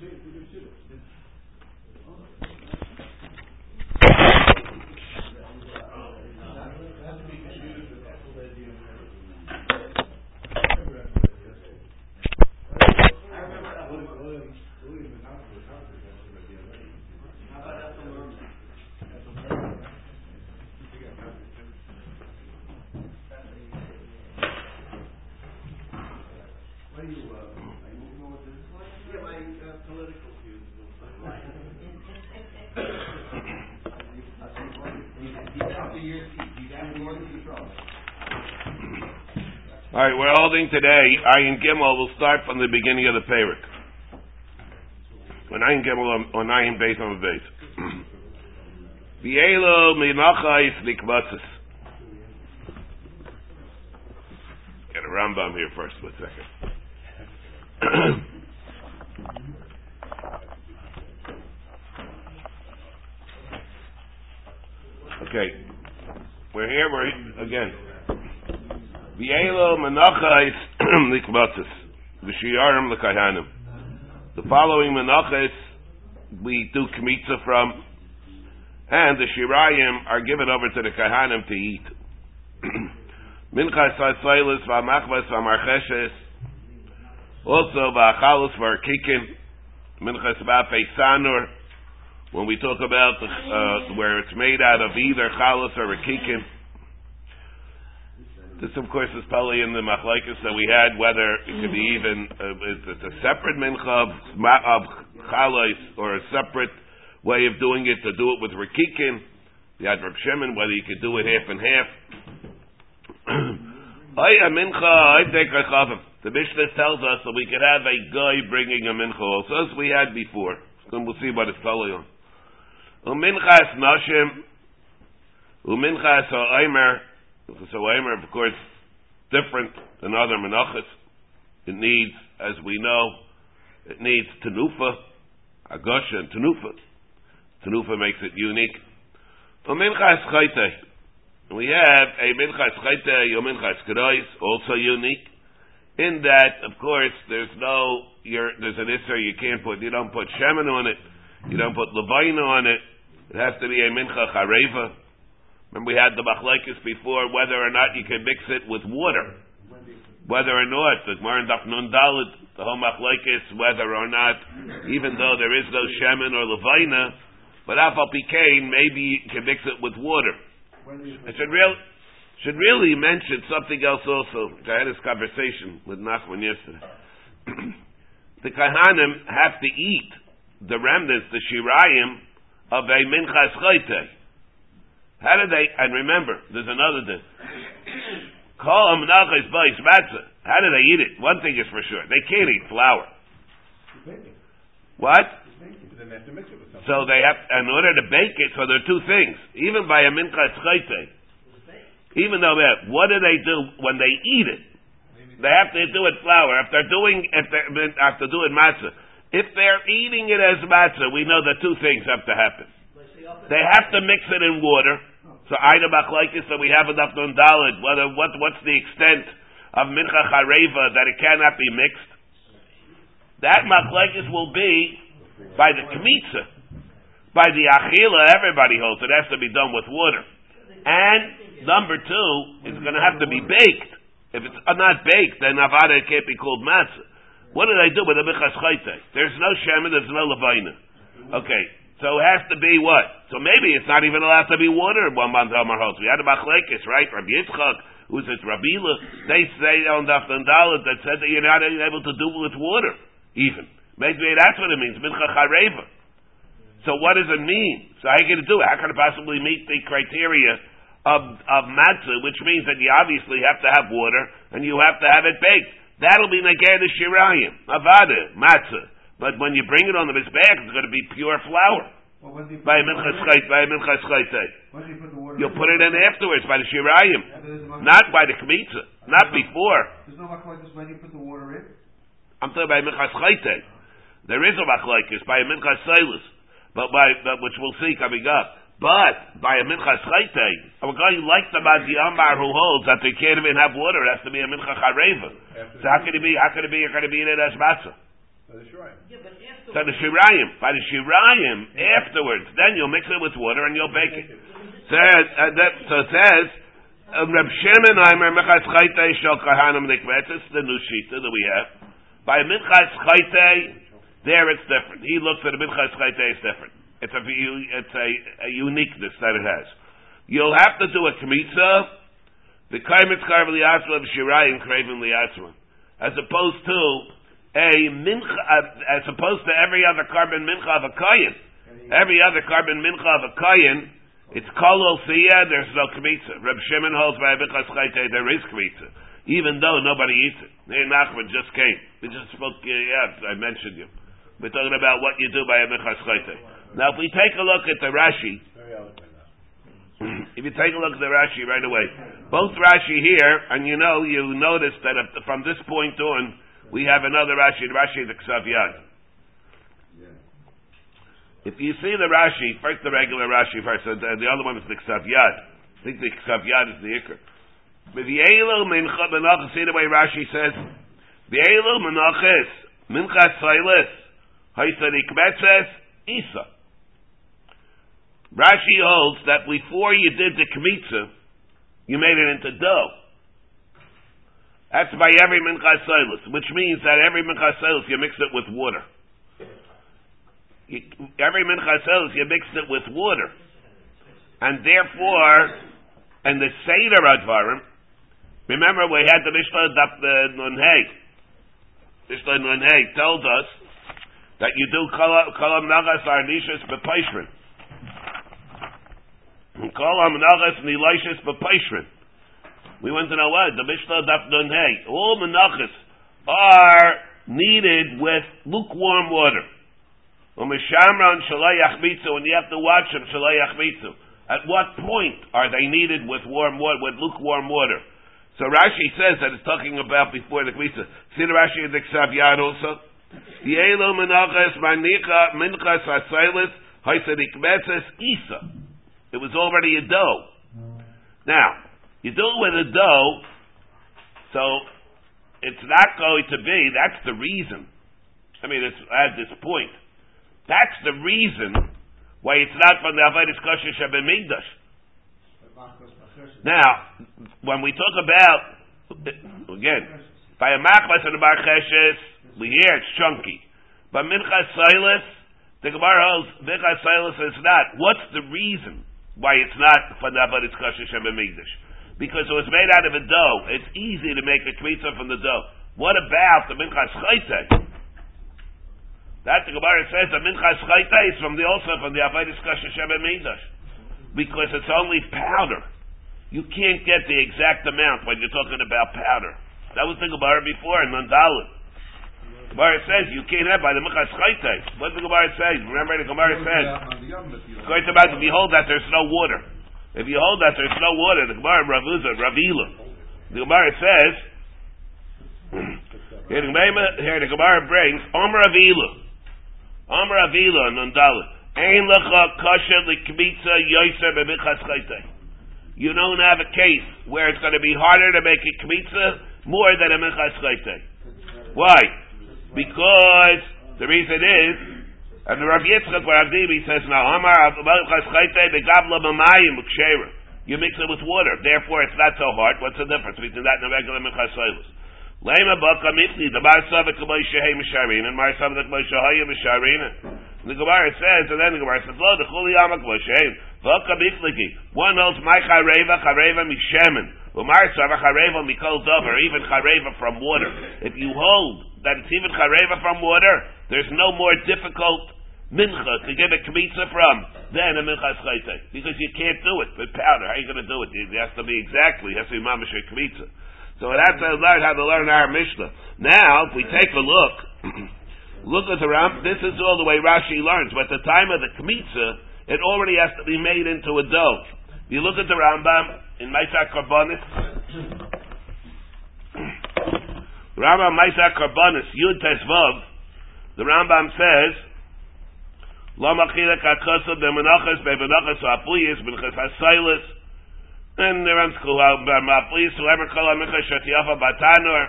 şey, All right, we're holding today. Ayin Gimel will start from the beginning of the Perik. When Ayin Gimel on Ayin Beis on Beis. V'elo minachais likmatzes. Get a Rambam here first, one second. okay, we're here. We're here again. The following menachas we do kmitza from, and the shirayim are given over to the kahanim to eat. Minchas ha'soilis v'amachvas v'amarcheshes, also v'achalus v'arkikin, minchas v'apei sanur, when we talk about the, uh, where it's made out of either chalus or a kikin, this, of course, is probably in the machlaikas that we had, whether it could be even uh, a separate mincha of, of chalais or a separate way of doing it to do it with rikikin. The Adrab Shimon, whether you could do it half and half. a mincha, I take a chavim. The Mishnah tells us that we could have a guy bringing a mincha also, as we had before. Then we'll see what it's telling on. Uminchas nashim, uminchas ha'omer, so Eimer, of course, different than other menachas. It needs, as we know, it needs tenufa, agosha and tenufa. Tenufa makes it unique. We have a minchas chayte, or minchas kedois, also unique. In that, of course, there's no, there's an isser you can't put, you don't put shemen on it, you don't put levina on it. It has to be a mincha chareva. Remember we had the machlekes before whether or not you can mix it with water. Whether or not, the Gemara Daf Nun Dalit, the whole machlekes, whether or not, even though there is no shemen or levina, but afal pikain, maybe you can mix it with water. I should real should really mention something else also. I had this conversation with Nachman yesterday. the kahanim have to eat the remnants, the shirayim of a minchas chayte. How did they, and remember, there's another thing. Call amnachas bais matzah. How do they eat it? One thing is for sure. They can't eat flour. What? So they have, in order to bake it, so there are two things. Even by a minchas chayte, even though that, what do they do when they eat it? They have to do it flour. If they're doing, if they have to do it matzah. If they're eating it as matzah, we know that two things have to happen. They have to mix it in water. So Aida Machlaikis that we have enough on Dalit, whether what what's the extent of Mincha Chareva that it cannot be mixed. That Machlaikis will be by the Kmitza. By the Achila, everybody holds it has to be done with water. And number two, it's going to have to be baked. If it's not baked, then Avada can't be called matzah. What did I do with the Michas There's no Shemin, there's no Levina. Okay, so it has to be what? So maybe it's not even allowed to be water one month holds. We had a Machlekes, right? Rabbi Yitzchak, who's it Rabila, they say on Daf Dalit that said that you're not able to do it with water, even. Maybe that's what it means, Mincha Chareva. So what does it mean? So how going to do it? How can it possibly meet the criteria of, of matzah, which means that you obviously have to have water and you have to have it baked. That'll be Nagay the Shirayim, Avada, matzah. But when you bring it on the mizbeach, it's going to be pure flour. Well, by minchas by minchas chayt. You'll put it in afterwards by the shirayim, not by the kmitza, not before. There's no machlokes when you put the water in. I'm talking by minchas chayt. There is a machlokes by a minchas sailus, but by but, which we'll see coming up. But by a minchas chayte, I'm going like the Madi Ambar who holds that they can't even have water. It has to be a mincha chareva. So how can it be? How can it be? You're going to be in it as matzah. By the shrine. Yeah, but afterwards. So the shirayim, by the shirayim, afterwards, then you'll mix it with water and you'll bake it. Says, uh, that, so it says, uh, Reb Shimon Aimer Minchas Chayte Shel Kahanim Nikvet, this the new shita that we have. By Minchas Chayte, there it's different. He looks at the Minchas Chayte, it's different. It's a, it's a, a uniqueness that it has. You'll have to do a kmitza, the kaimitz karv liyatzma of shirayim craven liyatzma, as opposed to a mincha, as opposed to every other carbon mincha of a kayin. Every other carbon mincha of a kayin, it's kolol siya, there's no kmitza. Reb Shimon holds by Abichas Chayte, there is kmitza. Even though nobody eats it. Hey, Nachman just came. We just spoke, uh, yeah, I mentioned you. We're talking about what you do by Abichas Chayte. Now if we take a look at the Rashi, if you take a look at the Rashi right away, both Rashi here, and you know, you notice that from this point on, we have another Rashi, the Rashi the Ksav Yad. If you see the Rashi, first the regular Rashi first, and the other one is the Ksav Yad. I think the Ksav Yad is the Iker. V'yelu mincha menachas, see the way Rashi says, V'yelu menachas, minchas sailis, haisadik metzes, isa. Rashi holds that before you did the kmitza, you made it into dough. That's by every minchas sailis, which means that every minchas sailis you mix it with water. You, every minchas sailis you mix it with water, and therefore, and the seder advarim. Remember, we had the Mishnah Daf the Nun Hey. Mishnah Nun Hey told us that you do kolam nagas arnishas bepaishrin. Kolam nagas nilishas bepaishrin. We went to know what the Mishnah Daf Hey. All menachas are needed with lukewarm water. Mitzu, and you have to watch them shalayach mitzu. At what point are they needed with warm water, with lukewarm water? So Rashi says that it's talking about before the Kmitza. See the Rashi in the Ksav Yad also? Yelo menachas manicha minchas asailis haisadik metzes isa. It was already a dough. Now, you do it with a dough, so it's not going to be, that's the reason. I mean, at this point. That's the reason why it's not from the Avodah Kosher Shabbat Migdash. Now, when we talk about, again, by a machmas and a barcheses, we hear it's chunky. But minchas silas, the Gemara holds minchas silas is not. What's the reason why it's not for the Avodah Kosher Shabbat Migdash? Because it was made out of a dough. It's easy to make a kmitza from the dough. What about the minchas chayte? That the Gemara says the minchas chayte is from the also from the Avodah Kosher Shabbat Migdash because it's only powder. You can't get the exact amount when you're talking about powder. That was the Gemara before in Nandalit. Gemara says you can't have by the Mechas Chayte. What does the Gemara say? Remember the Gemara says, to about if you hold that there's no water. If you hold that there's no water, the Gemara Ravuza, Ravila. The Gemara says, here the Gemara, brings, Omer Avila. Omer Avila in Nandalit. Ein lecha kasha likmitza yoiser b'michas. You don't have a case where it's going to be harder to make a kmitza more than a michas chayte. Why? Because the reason is, and the Rav Yitzchak Bar Avdimi says, now, Amar begabla b'mayim ukshera. You mix it with water, therefore it's not so hard. What's the difference between that and a regular michas chaylis? Lema baka mitni, the bar savik k'boy shehei misharin, and mar savik k'boy shehei misharin. The Gemara says, and then the Gemara says, lo, the chuli yamak k'boy shehei, vaka mitniki. One knows my chareva, chareva mishemen. Umar savik chareva mikol dover, even chareva from water. If you hold that it's even chareva from water, there's no more difficult mincha to give a kmitza from then a minchas chayte. Because you can't do it with powder. How are you going to do it? It has to be exactly, it has to be mamash kmitza. So that's how learn how to learn our Mishnah. Now, if we take a look, look at the Ram. This is all the way Rashi learns. But at the time of the kmitza, it already has to be made into a dough. If you look at the Rambam in Maisak Karbonis, Rambam Maisak Karbonis Yud Tesvav, the Rambam says, and the Ram School b'ma'apuyis whoever kol ha'menachas shatiyafa batanor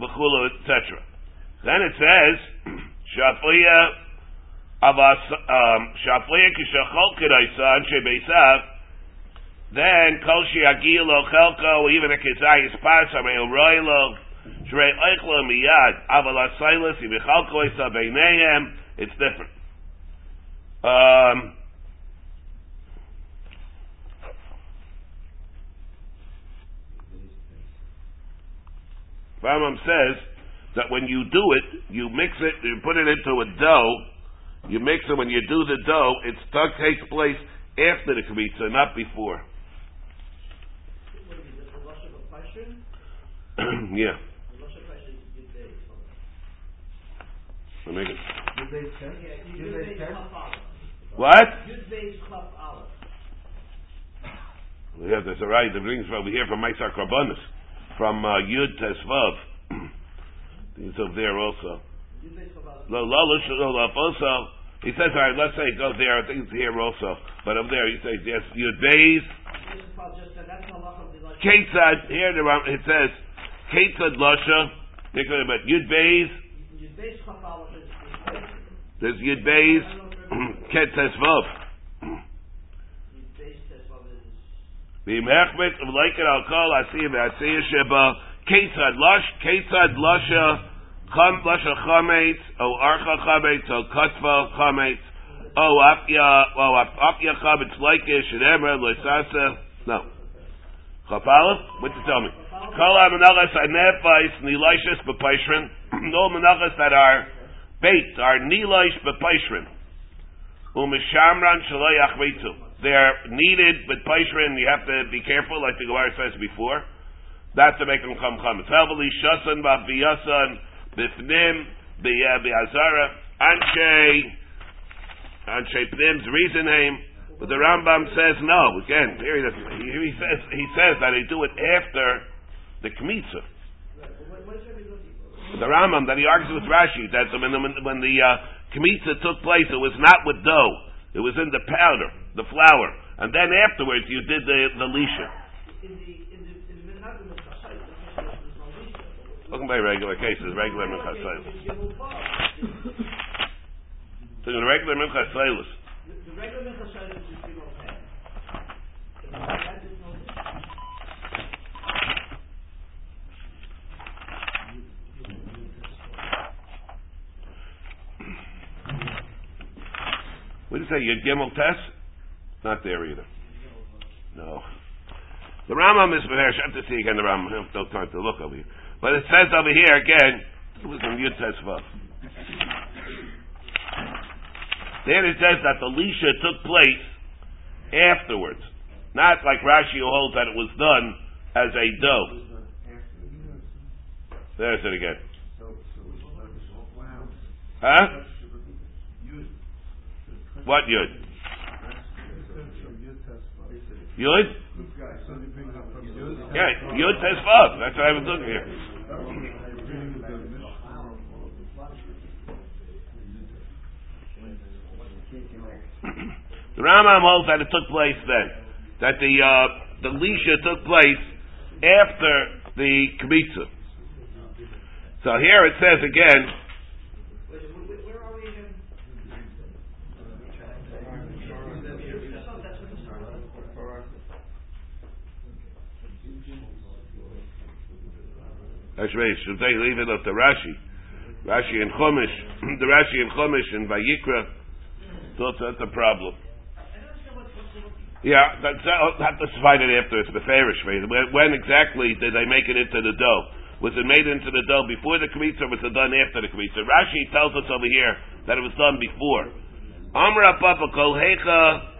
v'chulu etc. Then it says, Shafliya Avas um, Shafliya Kishachol Kedaisa Anshe Beisav. Then Kol Shiagil Lo Chelko, even a Kizayis Pas, Amei Roilo, Shrei Eichlo Miyad, Aval Asailas, Yivichalko Isa Beinehem. It's different. Um, Rambam says that when you do it, you mix it, you put it into a dough, you mix it, when you do the dough, it takes place after the kmitza, not before. yeah. Let me it. What? Yeah, there's a right. The brings over here from Maisar Karbonis from uh, Yud Tesvav. It's over there also. Also. He says, all right, let's say go there. I think it's here also, but over there he says yes. Yud Beis. Ketzad here it says Ketzad Lasha. But Yud Beis. There's Yud Beis. Ketzad Vav. V'imechmet v'leiket al kol asiyah v'asiyah sheba. Ketzad lush ketzad lusha cham lusha chametz o archa chametz o katva chametz o apya o apya chametz leikish and emer loisasa. No. Chapalef what to tell me? Kol amenachas anefais nilashis b'paishrin. No menachas that are bait are nilaish b'paishrin achmetzu they're needed with paishrin, you have to be careful, like the Gemara says before. That's to make them come come. Tavali shasan b'biyasan b'fnim b'azara anshe anshe pnim's reason name. But the Rambam says no. Again, here he, here he says he says that they do it after the kmitza. The Rambam that he argues with Rashi that when the, when the uh, kmitza took place, it was not with dough; it was in the powder the flour, and then afterwards you did the the lisha. Looking by regular cases, regular minchas So in regular minchas The regular minchas is did you say? Yud Gimel Test? Not there either. No. The Rambam is there. I have to see again the Rambam. I have no time to look over here. But it says over here again, it was in Yud Tesvav. Then it says that the Lisha took place afterwards. Not like Rashi who holds that it was done as a dough. There's it again. Huh? What Yud? Yud? Yeah, Yud says. That's what I was looking here. the Rambam holds that it took place then. That the uh, the Lisha took place after the Kmitza. So here it says again, Hashmei, should they leave it up to Rashi? Rashi and Chumash, the Rashi and Chumash and Vayikra, thought that's a problem. Yeah, that's, I'll have to find it after it's Beferish. When exactly did they make it into the dough? Was it made into the dough before the kmitza or was it done after the kmitza? Rashi tells us over here that it was done before. Amra Papa Kol Hecha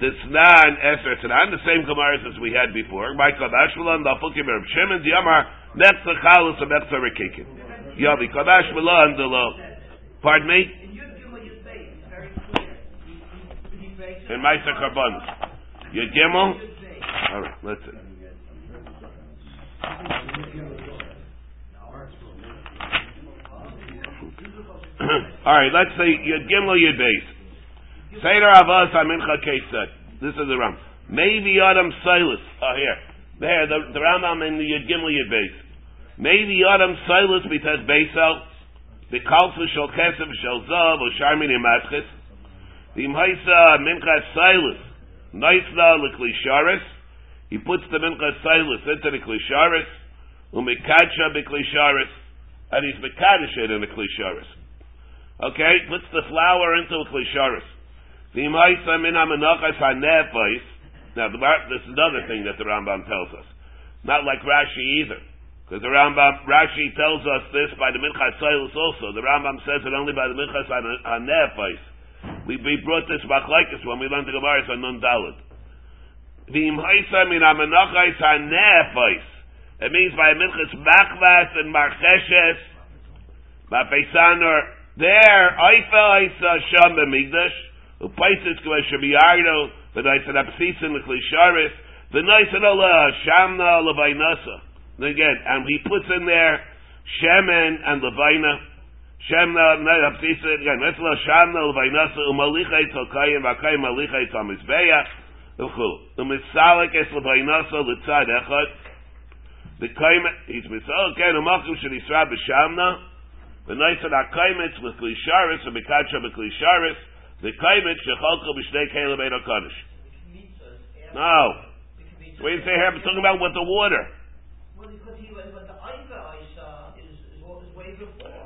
Disnan Eser Tanan, the same Gemaras as we had before. Michael Ashmalan, Lafukim Reb Shimon, Yamar, Nechza Chalus, and Nechza Rekikin. Yavi Kadash Milan, Pardon me? In Maisa Karbonis. Yud Gimel? Alright, let's see. Alright, let's say Yud Gimel Yud Beis. Seder Avos Amincha Kesed. This is the Ram. Maybe Adam Silas. Oh, here. There, the, the Rambam in the Yud Gimel Yud. Maybe Adam Silas because Beisel. the kalfu shel kesef shel zav o sharmin imatchis the imhaisa minchas silus naisna leklisharis he puts the minchas silus into the klisharis. Umikacha beklisharis and he's mekadosh it in the klisharis. Okay puts the flour into the klisharis. The imhaisa min amenachas hanefais now this is another thing that the Rambam tells us. Not like Rashi either because the Rambam, Rashi tells us this by the Minchas Soilus also. The Rambam says it only by the Minchas Hanefais. We, we brought this Machlaikis when we learned the Gemara on Nun Dalit. It means by Minchas Machvas and Marcheshes, by Peisanor, there, Aifa Aisa Sham B'migdash, Upaisis Kva Shabiyardo, V'naisa Napsisin L'Klisharis, V'naisa Allah Shamna L'Vainasa. Again, and he puts in there Shemen and Levina. Shemna, uh, again, Metzla Shamna, Levinasa, Umalicha Yitzalkayim, Vakayim Malicha Yitzamizbeya, Uchul. Umisalik Es Levinasa, Litzad Echad. The Kaimet, he's Misal, again, Umakum Shel Yisra B'Shamna, the Nisan HaKaimet, with Klisharis, and Mekacha B'Klisharis, the Kaimet, Shechalko B'Shnei Kelim Ein HaKadosh. No. Do you say here? I'm talking about with the water.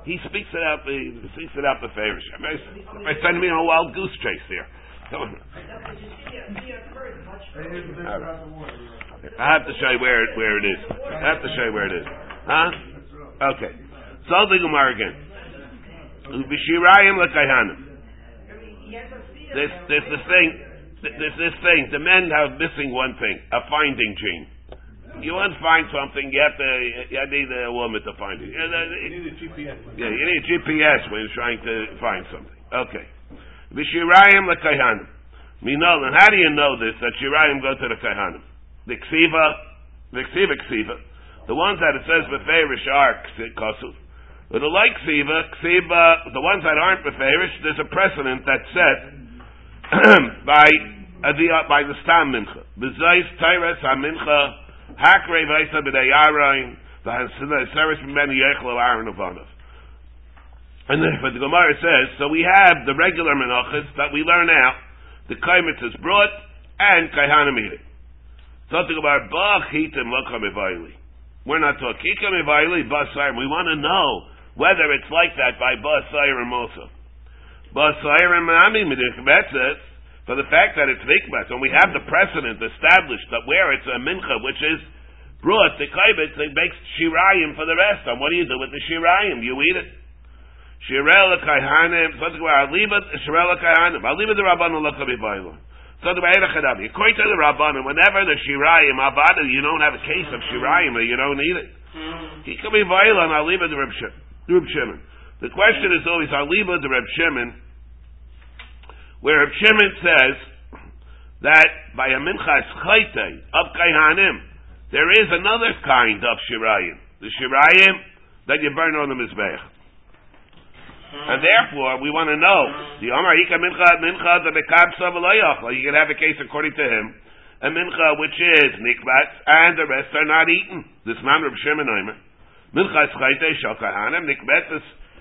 He speaks it out. He speaks it out the favorish. I send me on a wild goose chase here. I have to show you where it, where it is. I have to show you where it is. Huh? Okay. So the Gemara again. B'shirayim lekayhanim. This, this, this thing, this, this thing. The men have missing one thing: a finding gene. You want to find something, you have to, you need a woman to find it. You need a GPS. Yeah, you need GPS when you're trying to find something. Okay. V'shirayim lekayhanim. Minol, and how do you know this, that shirayim go to the kayhanim? The ksiva, the ksiva ksiva, the ones that it says beferish are kosuf. But the like ksiva, ksiva, the ones that aren't beferish, there's a precedent that's set by uh, the, uh, by the stam mincha. B'zayis tyres ha-mincha Hakrei v'aisa b'nei Arayin, v'hanseres b'meni yechlo Aaron Ovanov. And but the Gemara says, so we have the regular menachas that we learn out, the kaimet is brought, and kaihanim eat it. Something about bach hitim lokam We're not talking kikam evaili, basayim. We want to know whether it's like that by basayim also. Basayim ami midich for the fact that it's mikvah, and we have the precedent established that where it's a mincha, which is brought to kaibet, it makes shirayim for the rest. And what do you do with the shirayim? You eat it. Shirel kaihanim, something about aliba, shirel kaihanim, aliba the rabbanon lakabibaylo. Something about erechadabi. According to the rabbanon, whenever the shirayim abada, you don't have a case of shirayim, or you don't need it. He can be violent, aliba the Reb Shimon. The question is always aliba the Reb Shimon where Reb Shimon says that by a minchas chayte of kaihanim, there is another kind of shirayim. The shirayim that you burn on the mizbech. And therefore, we want to know the Omar Ika Mincha Mincha the Bekabsa You can have a case according to him, a Mincha which is Nikbat, and the rest are not eaten. This man Reb Shimon Omer. Mincha Chayte Shal Kahanim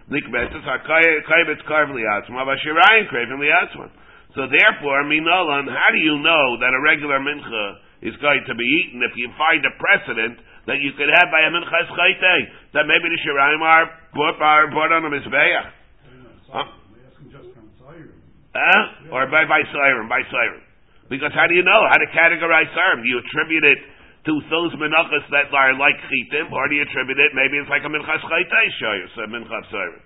Nikbetis Hakayibetz Karv Liatzma, Vashirayim Kravim Liatzma. So therefore, Minolan, how do you know that a regular mincha is going to be eaten if you find a precedent that you could have by a mincha schayte, that maybe the Shirayim are brought, are brought on a Mizbeah? Huh? Uh, or by, by Siren, by Siren. Because how do you know? How to categorize Siren? Do you attribute it to those menachas that are like chitim, or do you attribute it? Maybe it's like a minchas chaytay shoyer, so minchas siren.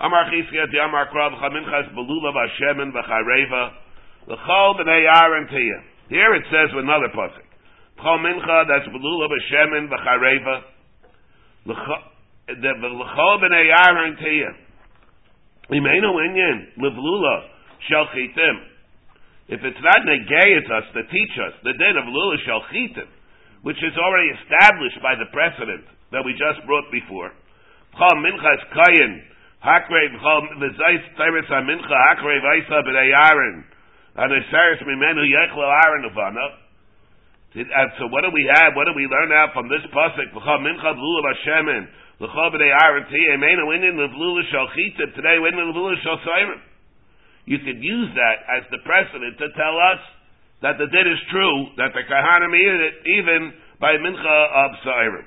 Amar chizkiat yamar krav chaminchas belula v'shemen v'chareva l'chol b'nei Aaron tiya. Here it says with another pasuk. Chol mincha that's belula v'shemen v'chareva l'chol b'nei Aaron tiya. Imenu inyan l'vlula shel chitim. If it's not negayet us to teach us the din of lula shel chitim, which is already established by the precedent that we just brought before. So what do we have? What do we learn out from this pasuk? Today. You could use that as the precedent to tell us that the din is true, that the kahanim eat it even by mincha of soirim.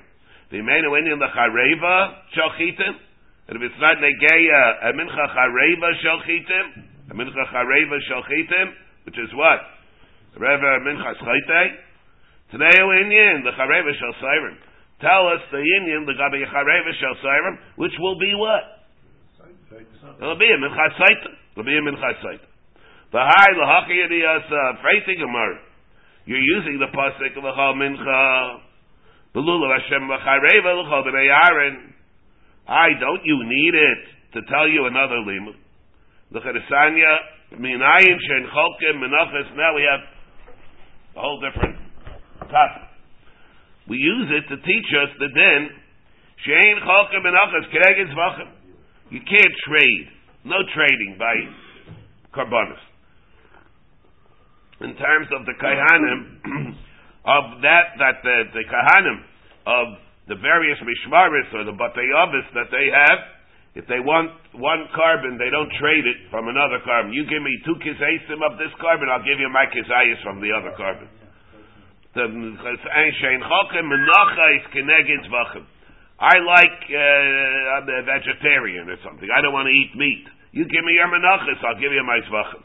The meina winin l'chareva shal chita, and if it's not negeya, a mincha chareva shal chita, a mincha chareva shal chita, which is what? Reva mincha. Today Indian, the chareva shal soirim. Tell us the Indian, the gabi chareva shal soirim, which will be what? It'll be a mincha saita. It'll be a mincha saita. Gemara. You're using the pasuk chal mincha. Belulav Hashem v'chareva l'chol b'nei Aaron. I don't you need it to tell you another limud. Asanya, Minayin Shen Cholkim Menachas. Now we have a whole different topic. We use it to teach us the din Shein Cholkim Menachas Keregin Zvachim. You can't trade. No trading by karbonis. In terms of the kahanim of that that the, the kahanim of the various mishmaris or the batayavis that they have, if they want one carbon, they don't trade it from another carbon. You give me two kisasim of this carbon, I'll give you my kisayis from the other carbon. I like uh, I'm a vegetarian or something. I don't want to eat meat. You give me your menachas, I'll give you my zvachim.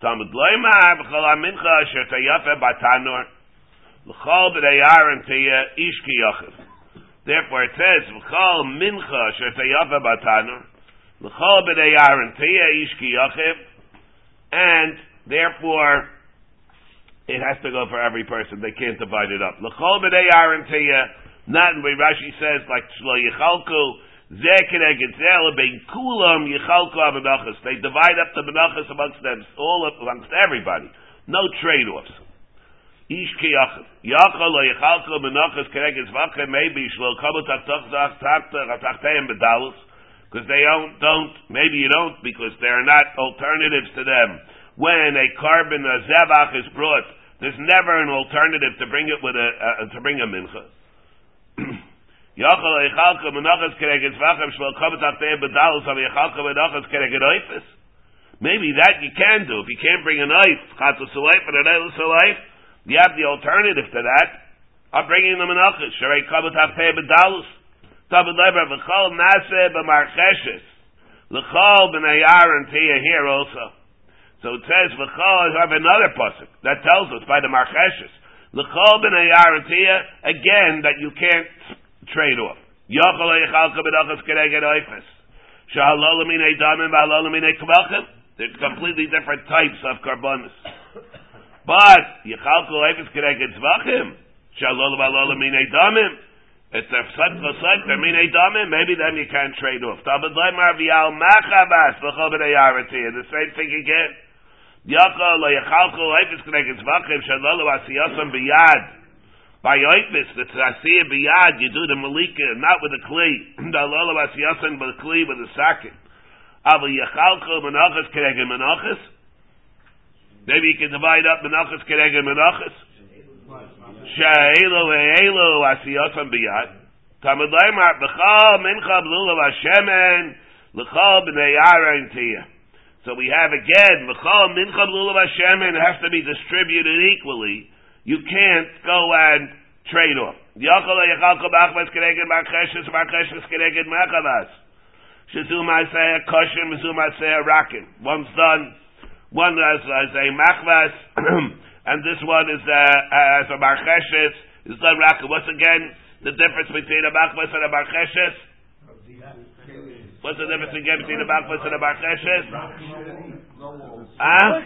Talmud loima b'chol mincha asher tayafe l'chol ish ki Therefore it says, V'chol mincha shetayava batanu, V'chol b'nei teya ishki yachiv, and therefore it has to go for every person. They can't divide it up. L'chol b'nei teya, not in Rashi says, like shlo yichalku, They divide up the benachas amongst them, all amongst everybody. No trade-offs. Ish ki yachid. Yachal lo yichalko menachas keregis vakhe maybe shlo kabot atachteim bedalus because they don't, don't, maybe you don't, because there are not alternatives to them. When a carbon, a zevach is brought, there's never an alternative to bring it with a, uh, to bring a mincha. Yachal yichalko menachas keregis vakhe shlo kabot atachteim bedalus av yichalko menachas keregis oifis. Maybe that you can do. If you can't bring a knife, chatos life and a life, you have the alternative to that. I'm bringing the in Achis. Sharei kabut hafpeh bedalus. Tabud leber v'chol naseh b'marcheshes. L'chol b'nei Aaron tia here also. So it says v'chol, I have another pasuk that tells us by the marcheshes. L'chol b'nei Aaron tia, again, that you can't trade off. Yochol eichal kabedachas kereged oifes. Shahalol minei damim v'halol minei. They're completely different types of carbonis. But Yichalku Leifis Kereged Zvachim Shalol Valol Minei Damim. It's a such a such a minei damim. Maybe then you can't trade off. Tabad Leimar Vial Machabas V'chol B'nei Yarati. The same thing again. Yachol Yichalku Leifis Kereged Zvachim Shalol Biyad. By Yoitvis, the Tzasiyah Biyad, you do the Malika, not with a Kli. Dalol Asiyasam with a Kli, with a Sakin. Aval Yichalku Menachas Kereged Menachas. Maybe you can divide up menachas kereged menachas. She'elu ve'elu asiyotam biyad. Tamid leimar b'chal mincha b'lulav hashemen l'chal b'nei yarein tiyah. So we have again, l'chal mincha b'lulav hashemen has to be distributed equally. You can't go and trade off. One's done one as, as a machvas, and this one is uh, as a marcheshes. Is done raka. What's again the difference between a machvas and a marcheshes? What's the difference again between a machvas and a marcheshes? Ah?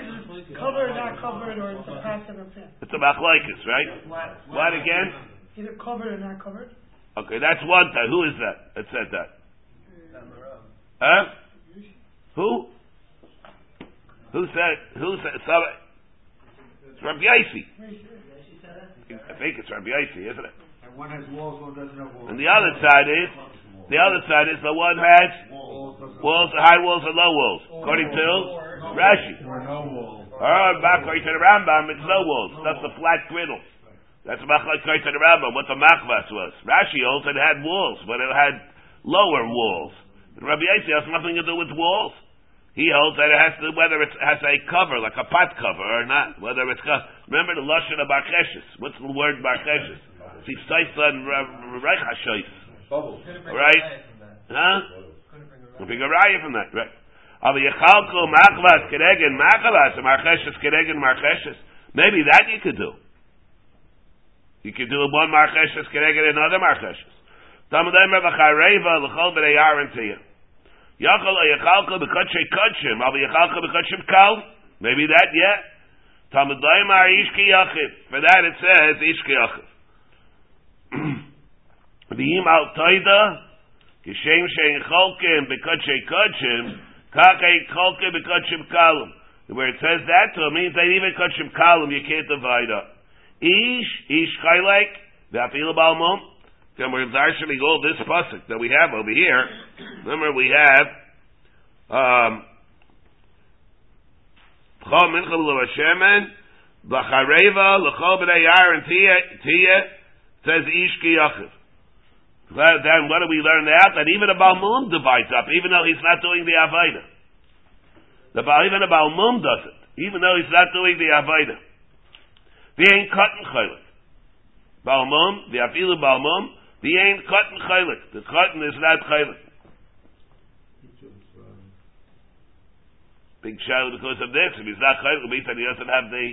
Covered, not covered, or it's a passive affair. It's a machlokes, right? What again? Either covered or not covered. Okay, that's one time. Who is that? That said that. Huh? Who? Who said? Who said? Somebody, it's Rabbi Yaisi. I think it's Rabbi Yaisi, isn't it? And one has walls, one doesn't have walls. And the other side is the other side is the one has walls, high walls and low walls, according to Rashi. Or. Oh, according to the Rambam, it's no walls. That's the flat griddle. That's according to the Rambam. What the machvas was. Rashi it had walls, but it had lower walls. Rabbi Yossi has nothing to do with walls. He holds that it has to, whether it has a cover, like a pot cover or not, whether it's, remember the Lashon of Barcheshes. What's the word Barcheshes? Sifsaisa and Reichashois. Right? Huh? Couldn't bring a raya from that, right? Aber Yechalko Machvas Keregen Machavas Marcheshes Keregen Marcheshes. Maybe that you could do. You could do one Marcheshes Keregen another Marcheshes. Tamadai Mevachareva L'chol B'nei Aaron Tiyah. Yachal Yechalko B'Kotshei Kotshim. Aber Yechalko B'Kotshim Kal. Maybe that, yeah. Tamadai Mar Ishki Yachiv. For that it says Ishki Yachiv. V'yim Al Toida. Kishem Shein Cholkim B'Kotshei Kotshim. Kakei Cholkim B'Kotshim Kalum. Where it says that, it means that even Kotshim Kalum you can't divide up. Ish, Ish Chaylek, V'Afil Balmum. Then we're darshaning all this pasuk that we have over here. Remember, we have um, Chol Mincha L'Hashemen B'Chareva L'Chol B'nei Yar and Tia says Ish Ki Yachiv. Then what do we learn out? That even a Balmum divides up, even though he's not doing the Avaida. The even a Balmum does it, even though he's not doing the Avaida. The ain't cutting chaylik. Balmum, the afilu balmum, the ain't cotton chaylik. The cotton is not chaylik. Big show because of this. If he's not chaylik, means that he doesn't have the.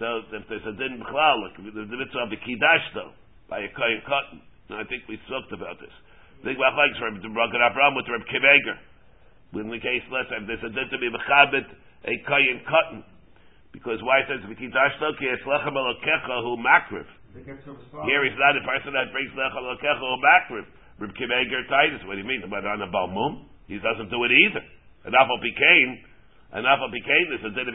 So if there's a din b'chlal, like the mitzvah of the kiddush though, by a kohen cotton. And I think we talked about this. Big machlekes Reb Baruch Abraham with Reb Akiva Eiger. In the case, let's say there's a din to be mechabit a kohen cotton. Because why it says v'kiddush though? Ki eslachem elokecha hu makriv. Here he's not a person that brings lechem lekecha or backwards. Reb Akiva Eiger Titus. What do you mean? But on a balmum, he doesn't do it either. An apple pecan, an apple pecan is a din of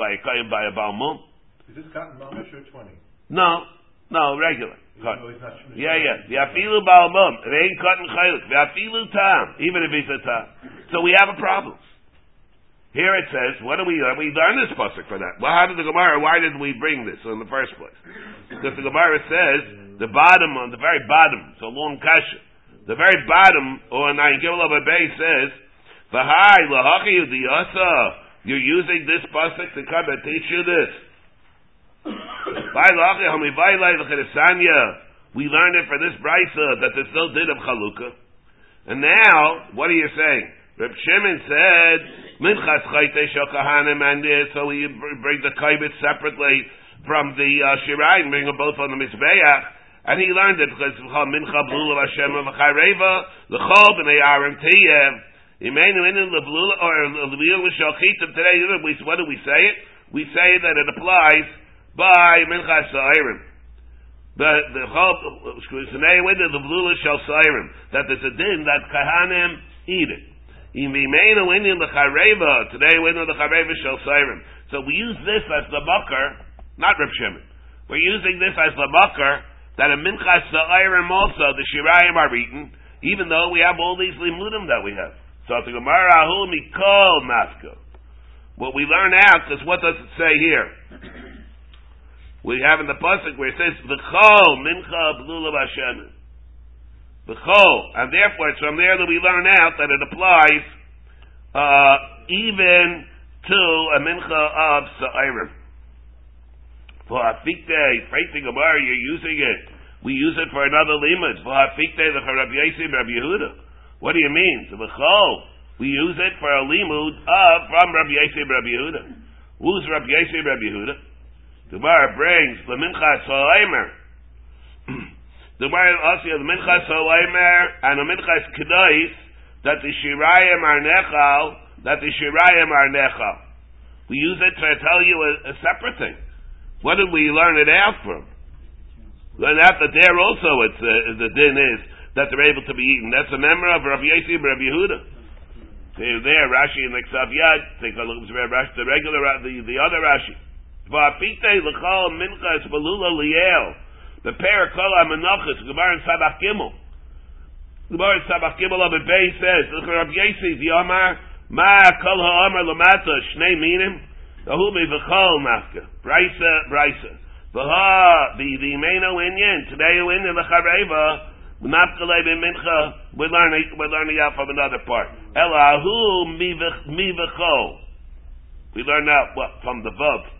by a kain by a balmum. Is this cotton mamish or twenty? No, no, regular. Yeah, yeah. The afilu balmum. It ain't cotton chaylik. The afilu tam. Even if he's a tam. So we have a problem. Here it says, what do we learn? We learn this pasuk for that. Well, how did the Gemara, why did we bring this in the first place? Because the Gemara says, the bottom, on the very bottom, it's a long kasha. The very bottom, or nine Gimel base says, V'hai lahachi yudiyasa, you're using this pasuk to come and teach you this. We learned it for this brisa that there's no din of chalukah. And now, what are you saying? Reb Shimon said, Minchas chayte shokahanim, and so we bring the kaibit separately from the uh, shirayim, bring them both on the mizbeach, and he learned it because of mincha blula Hashem v'chayreva l'chol b'nei arim tiyeh. Imenu inu leblula or leblula l'shalchitim. Today, what do we say it? We say that it applies by minchas sa'irim. The the chol the blula shal sa'irim that there's a din that kahanim eat it. Imimena winning the chareva today know the Chareva shall Sairim. So we use this as the mucker, not Reb Shimon. We're using this as the mucker that a Minchas Sa'irim also, the Shirayim are eaten, even though we have all these limudim that we have. So the Gemara Mikol Masko. What we learn out is what does it say here? We have in the pasuk where it says V'chol Mincha Blulav. The chol, and therefore it's from there that we learn out that it applies uh, even to a mincha of sa'irim. For hafikte, praising Gemara, you're using it. We use it for another limud. For hafikte, the Rabbi Yosef, Rabbi Yehuda. What do you mean? The chol, we use it for a limud of from Rabbi Yosef, Rabbi Yehuda. Who's Rabbi Yosef, Rabbi Yehuda? The Gemara brings the mincha sa'irim. The Gemara also the Minchas Haloimer and the Minchas Kedois that the Shirayim are Nechal, that the Shirayim are Nechal. We use it to tell you a, a separate thing. What did we learn it out from? Learn out that there also it's uh, the din is that they're able to be eaten. That's a member of Rabbi Yossi Rabbi Yehuda. They're there, Rashi and the Ksav Yad. Take a look at the regular, the, the other Rashi. Va'apite l'chal minchas belula liel. The pair kol amenachas, Gemara in Sabach Gimel. Gemara in Sabach Gimel of Bay says, at Rabbi Yosef, the Ma kol ha'amar lamata, shnei minim, Ahumi v'chol nafka. Brisa, brisa. V'ha, the, the meno inyan, today in the Chareva, Nafkalei mincha, we're learning, we're learning out from another part. Elahu mivacho. We learn out what? From the Vav.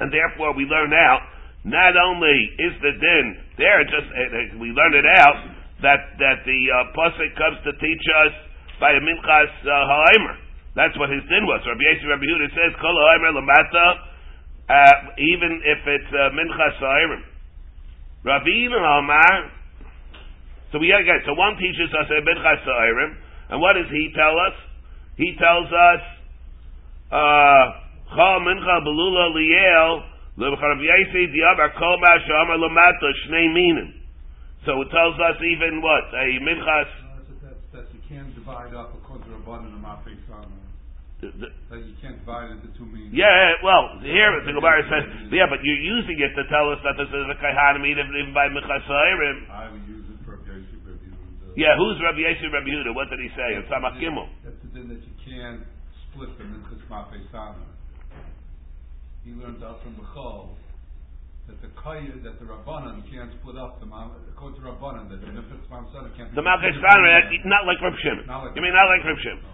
And therefore we learn out, not only is the din, there just, uh, uh, we learn it out, that, that the uh, Pasuk comes to teach us by a minchas uh, ha'aimer. That's what his din was. Rabbi Yossi Rabbi Huda says, Kol ha'aimer lamata, uh, even if it's uh, minchas ha'aimer. Ravina Amar. So we again. So one teaches us a Minchas Sa'irim, and what does he tell us? He tells us Chal Mincha Belula Liel Lebcharav Yesi Diabar Kol Mashama Lamata Shnei Minim. So it tells us even what a Minchas. That, that you can't divide up according to Rabbanan and Mafik that you can't divide into two meanings. Yeah, well, here the Gemara says, yeah, but you're using it to tell us that this is a kaihanim even, even by Mechasairim. I would use it for Rabbi Yosef, Rabbi Yehuda. Yeah, who's Rabbi Yosef, Rabbi Yehuda? What did he say in Samach Gimel? That's the thing that you can't split them into Chesmafei. He learned out from Bechol that the kaya, that the rabbanan can't split up the according to rabbanan that the nefetz mamsana can't. The malchus not like Reb Shimon. You mean not like Reb Shimon?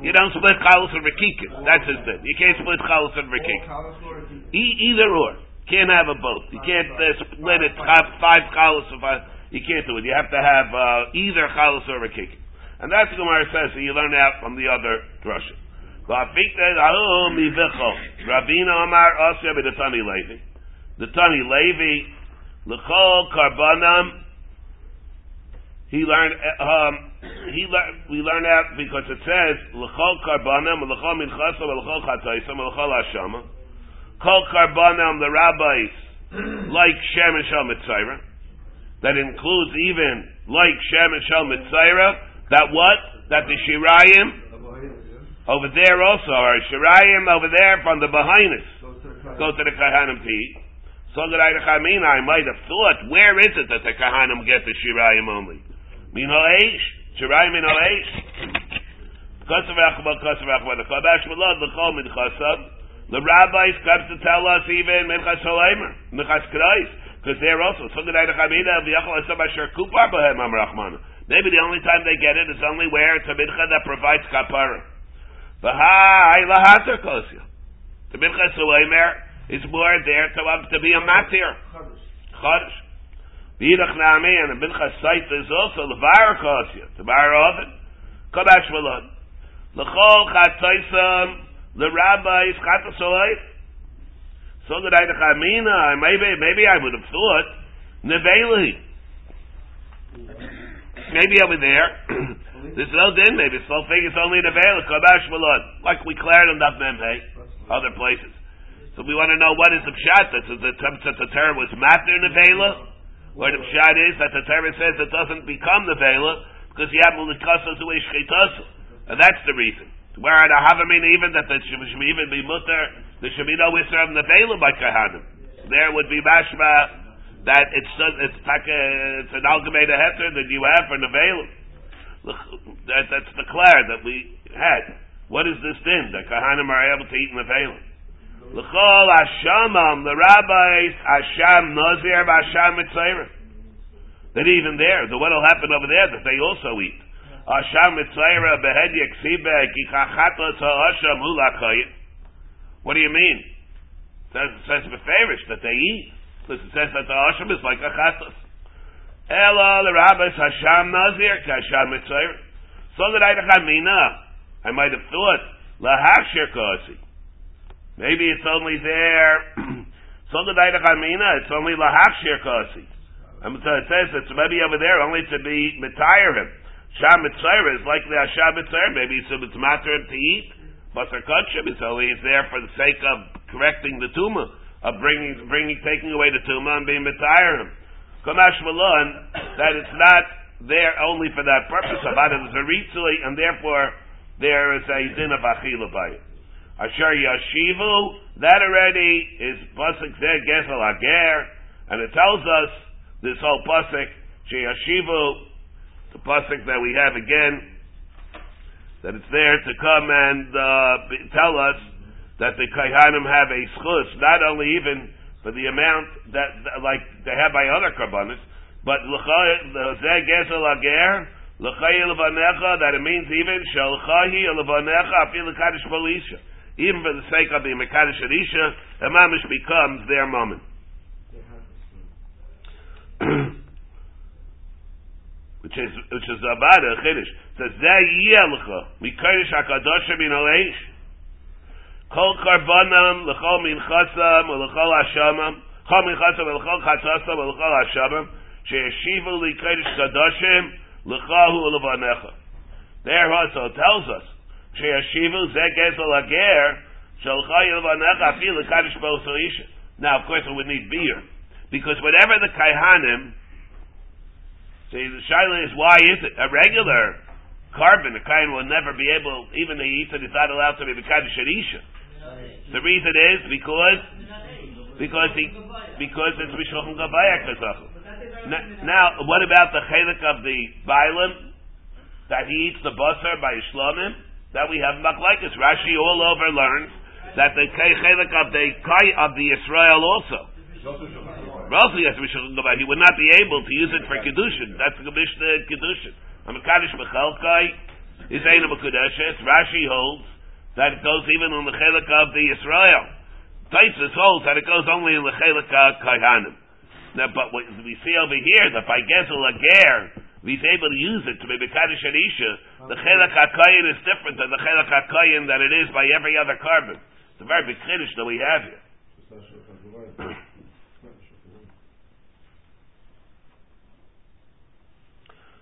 You don't split chalus and rekikin. That's his thing. You can't split chalus and rekikin. E- either or. Can't have a both. You can't uh, split it five chalus or five. You can't do it. You have to have uh, either chalus or rekikin. And that's what Gemara says. So you learn out from the other drusha. Rabina Amar Asya B'Datani Levi. The Tani Levi, L'chol Karbanam, he learned, um, he learned, we learned out because it says, L'chol Karbanam, L'chol Minchasam, L'chol Chataisam, L'chol Hashama. Kol Karbanam, the rabbis, like Shem and Shal Mitzayra, that includes even like Shem and Shal Mitzayra, that what? That the Shirayim, over there also, or Shirayim over there from the Bahinis, go to the Kahanim to eat. So that I I might have thought, where is it that the Kahanim get the Shirayim only? Min ha'esh? Shirayim min ha'esh? Kosav achba, kosav achba, the Kodash Malad, the Chol min. The rabbis comes to tell us even Minchas Sholeimer, Minchas Kreis, because they're also, so that I v'yachal asab asher kupar b'hem am Maybe the only time they get it is only where it's a mincha that provides kapara. V'hai lahater kosya. The Minchas Sholeimer, is more there to, um, to be a matir. Chodesh. B'yidach na'amei, and a mincha sait is also the var kosya, the var oven. Kodash v'lod. L'chol chatoisam, the rabbis chatosoy. So that I amina, maybe, maybe I would have thought, neveli. Maybe over there, there's no din, maybe so thing is only neveli, kodash v'lod. Like we cleared on that memhe, other places. So we want to know what is the pshat that the, that the Torah was matter in nevela, where the pshat is that the Torah says it doesn't become the nevela because you have mulikasa to and that's the reason. Where I have I mean even that there should even be mutter, there should be no isra of nevela by kahanim. There would be mashma that it's it's it's an algemeida heter that you have for the nevela. That, that's the clear that we had. What is this din that kahanim are able to eat nevela? L'chol Hashamam, the rabbis, Hasham Nazir, Hasham Mitzayrim. That even there, the what will happen over there, that they also eat. Hasham Mitzayra, Behed Yeksibe, Kichachatos Hasham Hulakayim. What do you mean? It says, it says Beferish, that they eat. Because it says that the Hasham is like a Chatos. Ela, the rabbis, Hasham Nazir, Hasham Mitzayrim. So that I I might have thought, Lahashir Kasi. Maybe it's only there. so the it's only lahakshir kasi. And so it says it's maybe over there only to be mitayr him. Sham mitzayr is like the Hasham mitzayr. Maybe it's, matter him to eat. Basar kachim is only there for the sake of correcting the tumah, of bringing, bringing, taking away the tumah and being mitayr him. Kamash that it's not there only for that purpose. About it is a ritzuli, and therefore there is a din of achila by it. Asher Yashivu, that already is Pasuk Zeh Gesel Ager, and it tells us, this whole Pasuk, Yashivu, the Pasuk that we have again, that it's there to come and uh, tell us that the Kaihanim have a schus, not only even for the amount that, like they have by other Karbanis, But Zeh Gezel Ager, L'chayi Levanecha, that it means even Shel Chayi Levanecha, Afil Kaddish Bolisha. Even for the sake of being Mekadosh Arisha, the Mamish becomes their moment. which is which is Abada Chiddush. Says Zeh Yelcha Mikodesh Hakadosh Min Aleish Kol Karbanam L'chol Minchasam L'chol Hashamam Chol Minchasam L'chol Chatasam L'chol Hashamam She'eshivu L'kodesh Kadoshim L'chahu L'vanecha. There also tells us Zeh Gezel Ager Shalchai L'vanecha Afi L'kadosh B'Osaisha. Now, of course, it would need beer because whatever the Kaihanim See, the shaila is why is it a regular carbon? A kain will never be able, even the yitz is not allowed to be mekadosh sharisha. The reason is because because he because it's mishlochim gavaya kazachu. Now, what about the chelik of the bialim that he eats the basar by Islamim? That we have machlekes. Rashi all over learns that the chelik of the kai of the Israel also. Roughly, as he would not be able to use it for kedushin. That's the mishnah kedushin. A mekadosh bechelkai is ein. Rashi holds that it goes even on the chelik of the Israel. Taisus holds that it goes only in the chelik of kaihanim. Now, but what we see over here that by gezel ager, he's able to use it to be mekadosh anisha. The chelik hakayin is different than the chelik hakayin that it is by every other carbon. It's a very big chiddush that we have here.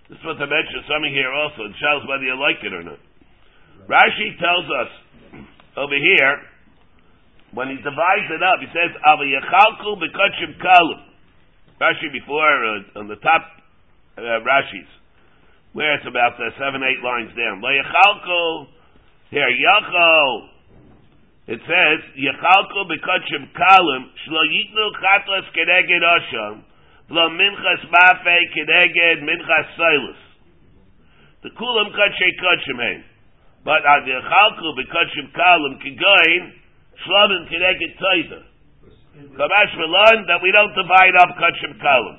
This is what the mention something here also. It shows whether you like it or not. Rashi tells us over here, when he divides it up, he says, Ava Yechalku Bekachim Kalim. Rashi before, uh, on the top uh, Rashi's, where it's about uh, seven, eight lines down. La Yechalku, here, Yachal, it says, Yechalku Bekachim Kalim, Shlo Yitnu Chatlas Kedeged Asham, Lo minchas mafe minchas soilus. The kulam katshe kachim hein. But as the Chalku, because Shem Kalim can go in, Shlomim can make. So much we learn that we don't divide up Kachim Kalim.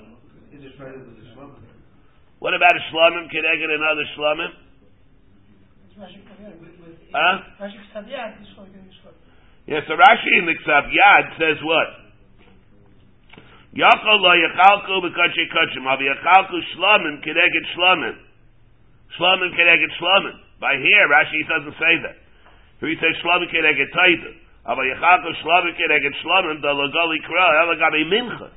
What about a Shlomim? Can another Shlomim? Huh? Yes, yeah, so Rashi in the Ksav Yad says what? Yachol lo yachalku b'kachim kachim, av yachalku shlomim k'neged shlomim. Shlomim k'neged shlomim. By here, Rashi doesn't say that. He says shlamim kedeged taita. Avi yachalku shlamim kedeged shlamim, the logali kra, elagabe mincha.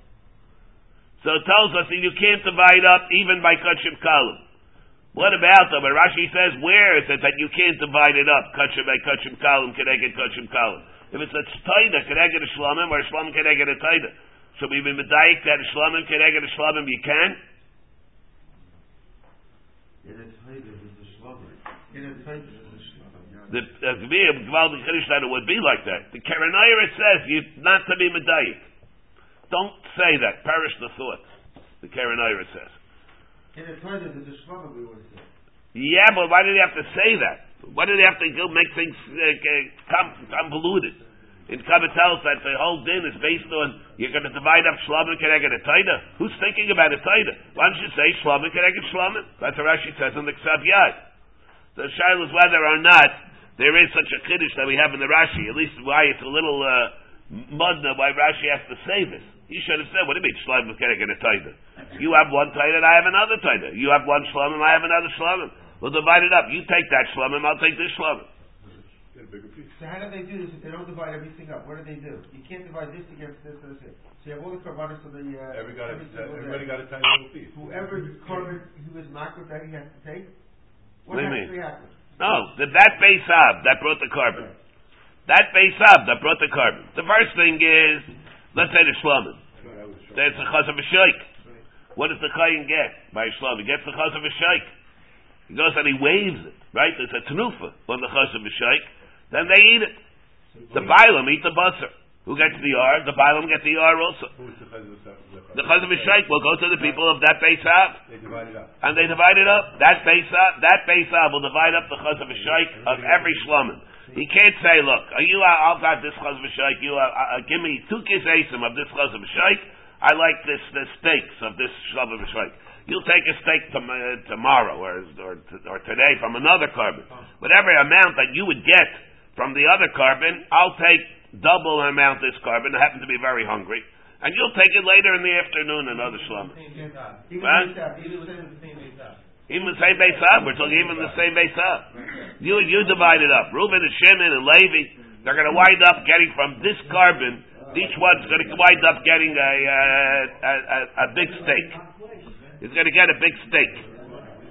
So it tells us that you can't divide up even by kachim kalim. What about them? But Rashi says, where is it that you can't divide it up? Kachim by kachim kalim, kedeged kachim kalim. If it's a taida, kedeged shlamim, or shlamim kedeged a taida. So we've been medayik that shlamim kereged shlamim you can. In a taida there's a shlamim. In a taida there's a shlamim. The Gvir Gvaldi Chiddush that it would be like that. The Karanayra says you not to be medayik. Don't say that. Perish the thought. The Karanayra says. In a taida there's a shlamim we would say. Yeah, but why did he have to say that? Why did he have to go make things uh, convoluted? In Kabbat tells that the whole din is based on you're going to divide up shlamim keneged a taida. Who's thinking about a taida? Why don't you say shlamim keneged shlamim? That's what Rashi says in the Ksav Yad. The shail is whether or not there is such a kiddush that we have in the Rashi. At least why it's a little uh, mudna why Rashi has to say this. He should have said, "What do you mean shlamim keneged a taida? You have one taida and I have another taida. You have one shlamim, I have another shlamim. We'll divide it up. You take that shlamim, I'll take this shlamim." So how do they do this if they don't divide everything up? What do they do? You can't divide this against this or this. So you have all the carbonates of the uh, Every got every single everybody day. got a tiny little piece. Whoever carbon who is not that he has to take. What do you mean? No, that, that base ab that brought the carbon. That base ab that brought the carbon. The first thing is, let's say the shlamim. That's the chaz of a sheik. What does the chayin get by a shlamim? He gets the chaz of a sheik. He goes and he waves it, right? There's a tenufa on the chaz of a sheik. Then they eat it. The bailam eat the basar. Who gets the R? The bailam get the R also. The of The chaz of a will go to the people of that base ab. They divide it up. and they divide it up. That base up, that base up will divide up the chaz of a sheik of every shlomin. He can't say, look, are you, I'll got this chaz of a sheik, you, uh, uh, give me two kisasim of this chaz of a I like this the steaks of this shlava v'shvaik. You'll take a steak tom- uh, tomorrow or, or or today from another carbon. Whatever amount that you would get from the other carbon, I'll take double the amount this carbon. I happen to be very hungry, and you'll take it later in the afternoon. Another shlama. Even What? with that, even with that. Even the same base up. We're talking even the same base up. You you divide it up. Reuben and Shimon and Levi, they're going to wind up getting from this carbon. Each one's going to wind up getting a uh, a, a, a big steak. He's going to get a big steak.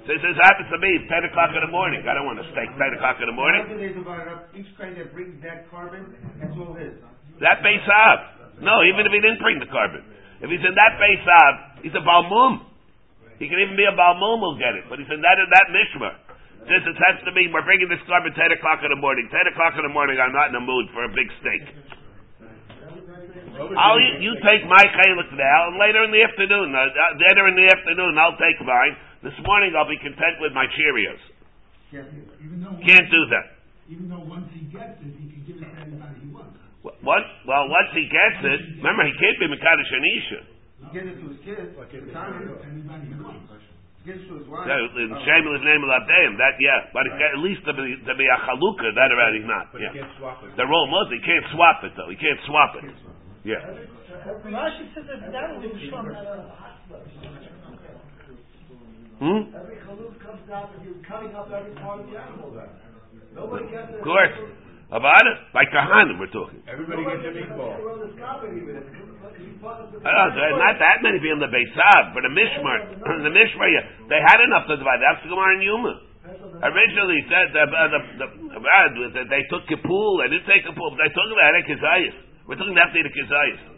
So this this happens to me ten o'clock in the morning. I don't want a steak ten o'clock in the morning. After they divide it up, each guy that brings that carbon, that's all his. That base up. No, even if he didn't bring the carbon, if he's in that base up, he's a balmum. He can even be a balmum. Will get it, but he's in that that mishmar. Since it says to me, we're bringing this carbon ten o'clock in the morning. Ten o'clock in the morning, I'm not in the mood for a big steak. I'll you take my chalik now, and later in the afternoon, uh, uh, later in the afternoon, I'll take mine. This morning, I'll be content with my Cheerios. Can't do it. Even though, Can't do that. even though once he gets it, he can give it to anybody he wants. Wh- What? Well, once he gets it, remember he can't be Mekadosh Anisha. He gives it to his kids, Like the it- time, To anybody he wants. he gives it to his wife. Yeah, in oh. Shameless name of Avdimi, that yeah, but it, at least to be to be a chalukah, that already not. But Yeah, you can't swap it. the role was he can't swap it though. He can't swap it. Yeah. Rashi says that that will be the Shlomo. Hmm. Every chaluk comes down if you're cutting up every part of the animal then. Nobody gets it. Of course. About it, like Kahanim, we're talking. Everybody gets a meatball. I don't know, there are not that many people in the Beisav, but the Mishmar, the Mishmar, yeah, they had enough to divide. That's the Gemara in Yuma. Originally said that uh, the, the, the, they took Kippur, they didn't take Kippur, but they took it out of Kizayis. We're talking after the Kizayis.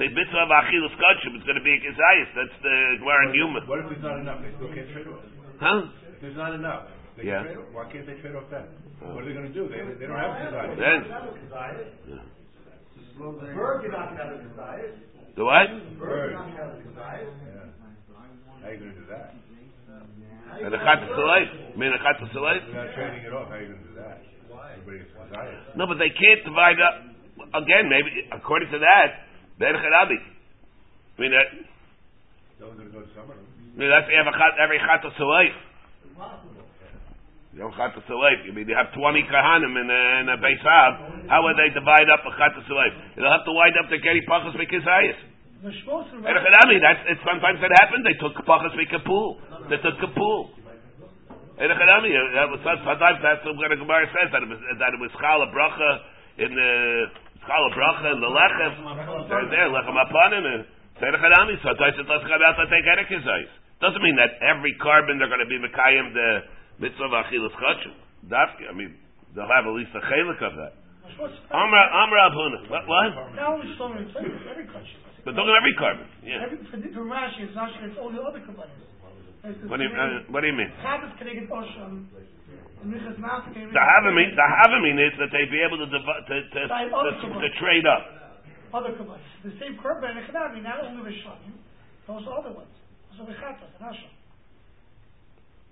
The mitzvah of Achilles Kachim is going to be a Kizayis. That's the Gemara in Yuma. What if there's not enough? They still can't trade off. Huh? If there's not enough, they Yeah. can trade off. Why can't they trade off then? What are they going to do? They, they don't have desire. Then, The Bird, you're not gonna have a desire. the what? Bird, you're not gonna have a desire. Yeah. How are you going to do that? And the Chat Salai? I mean, the Chat Salai? You're not trading it off. How are you going to do that? Everybody gets desire. No, but they can't divide up. Again, maybe according to that, Ben Charabi. I mean, that, No one's going go to some of them. I mean, that's every chat, every chat of Salai. You don't chat of Salai. I mean, you have twenty kahanim in a, in a Beis Av. How would they divide up a chat of Salai? They'll have to wind up the Geri Pachas Shmos and And Rashi- Charabi, that's it's sometimes that happened. They took Pachas Mikapul. They took Kapul. And that sometimes that's what the Gemara says that it was that it was Chala Bracha in the Chala Bracha in the Lechem. They're there Lechem Apanim and Tzedek Charabi. Sometimes it doesn't come out that they get a Doesn't mean that every carbon they're going to be Mekayim the mitzvah of Achilas Chachim. Dafke, I mean, they'll have at least a chelik of that. Amra, Amra Abuna. What, what? Now only Shlomo is saying every country. But talking every carbon. Yeah. Every, for, for Rashi, it's not it's all the other kabbalas. What do you, uh, what do you mean? Shabbos can Osham. And Minchas Matzah can The Havamim, the Havamim is that they be able to, divi- to, to, to, to, trade up. Other kabbalas. The same korban and Echadami, not only but also other ones. Also the Chatas and Asham.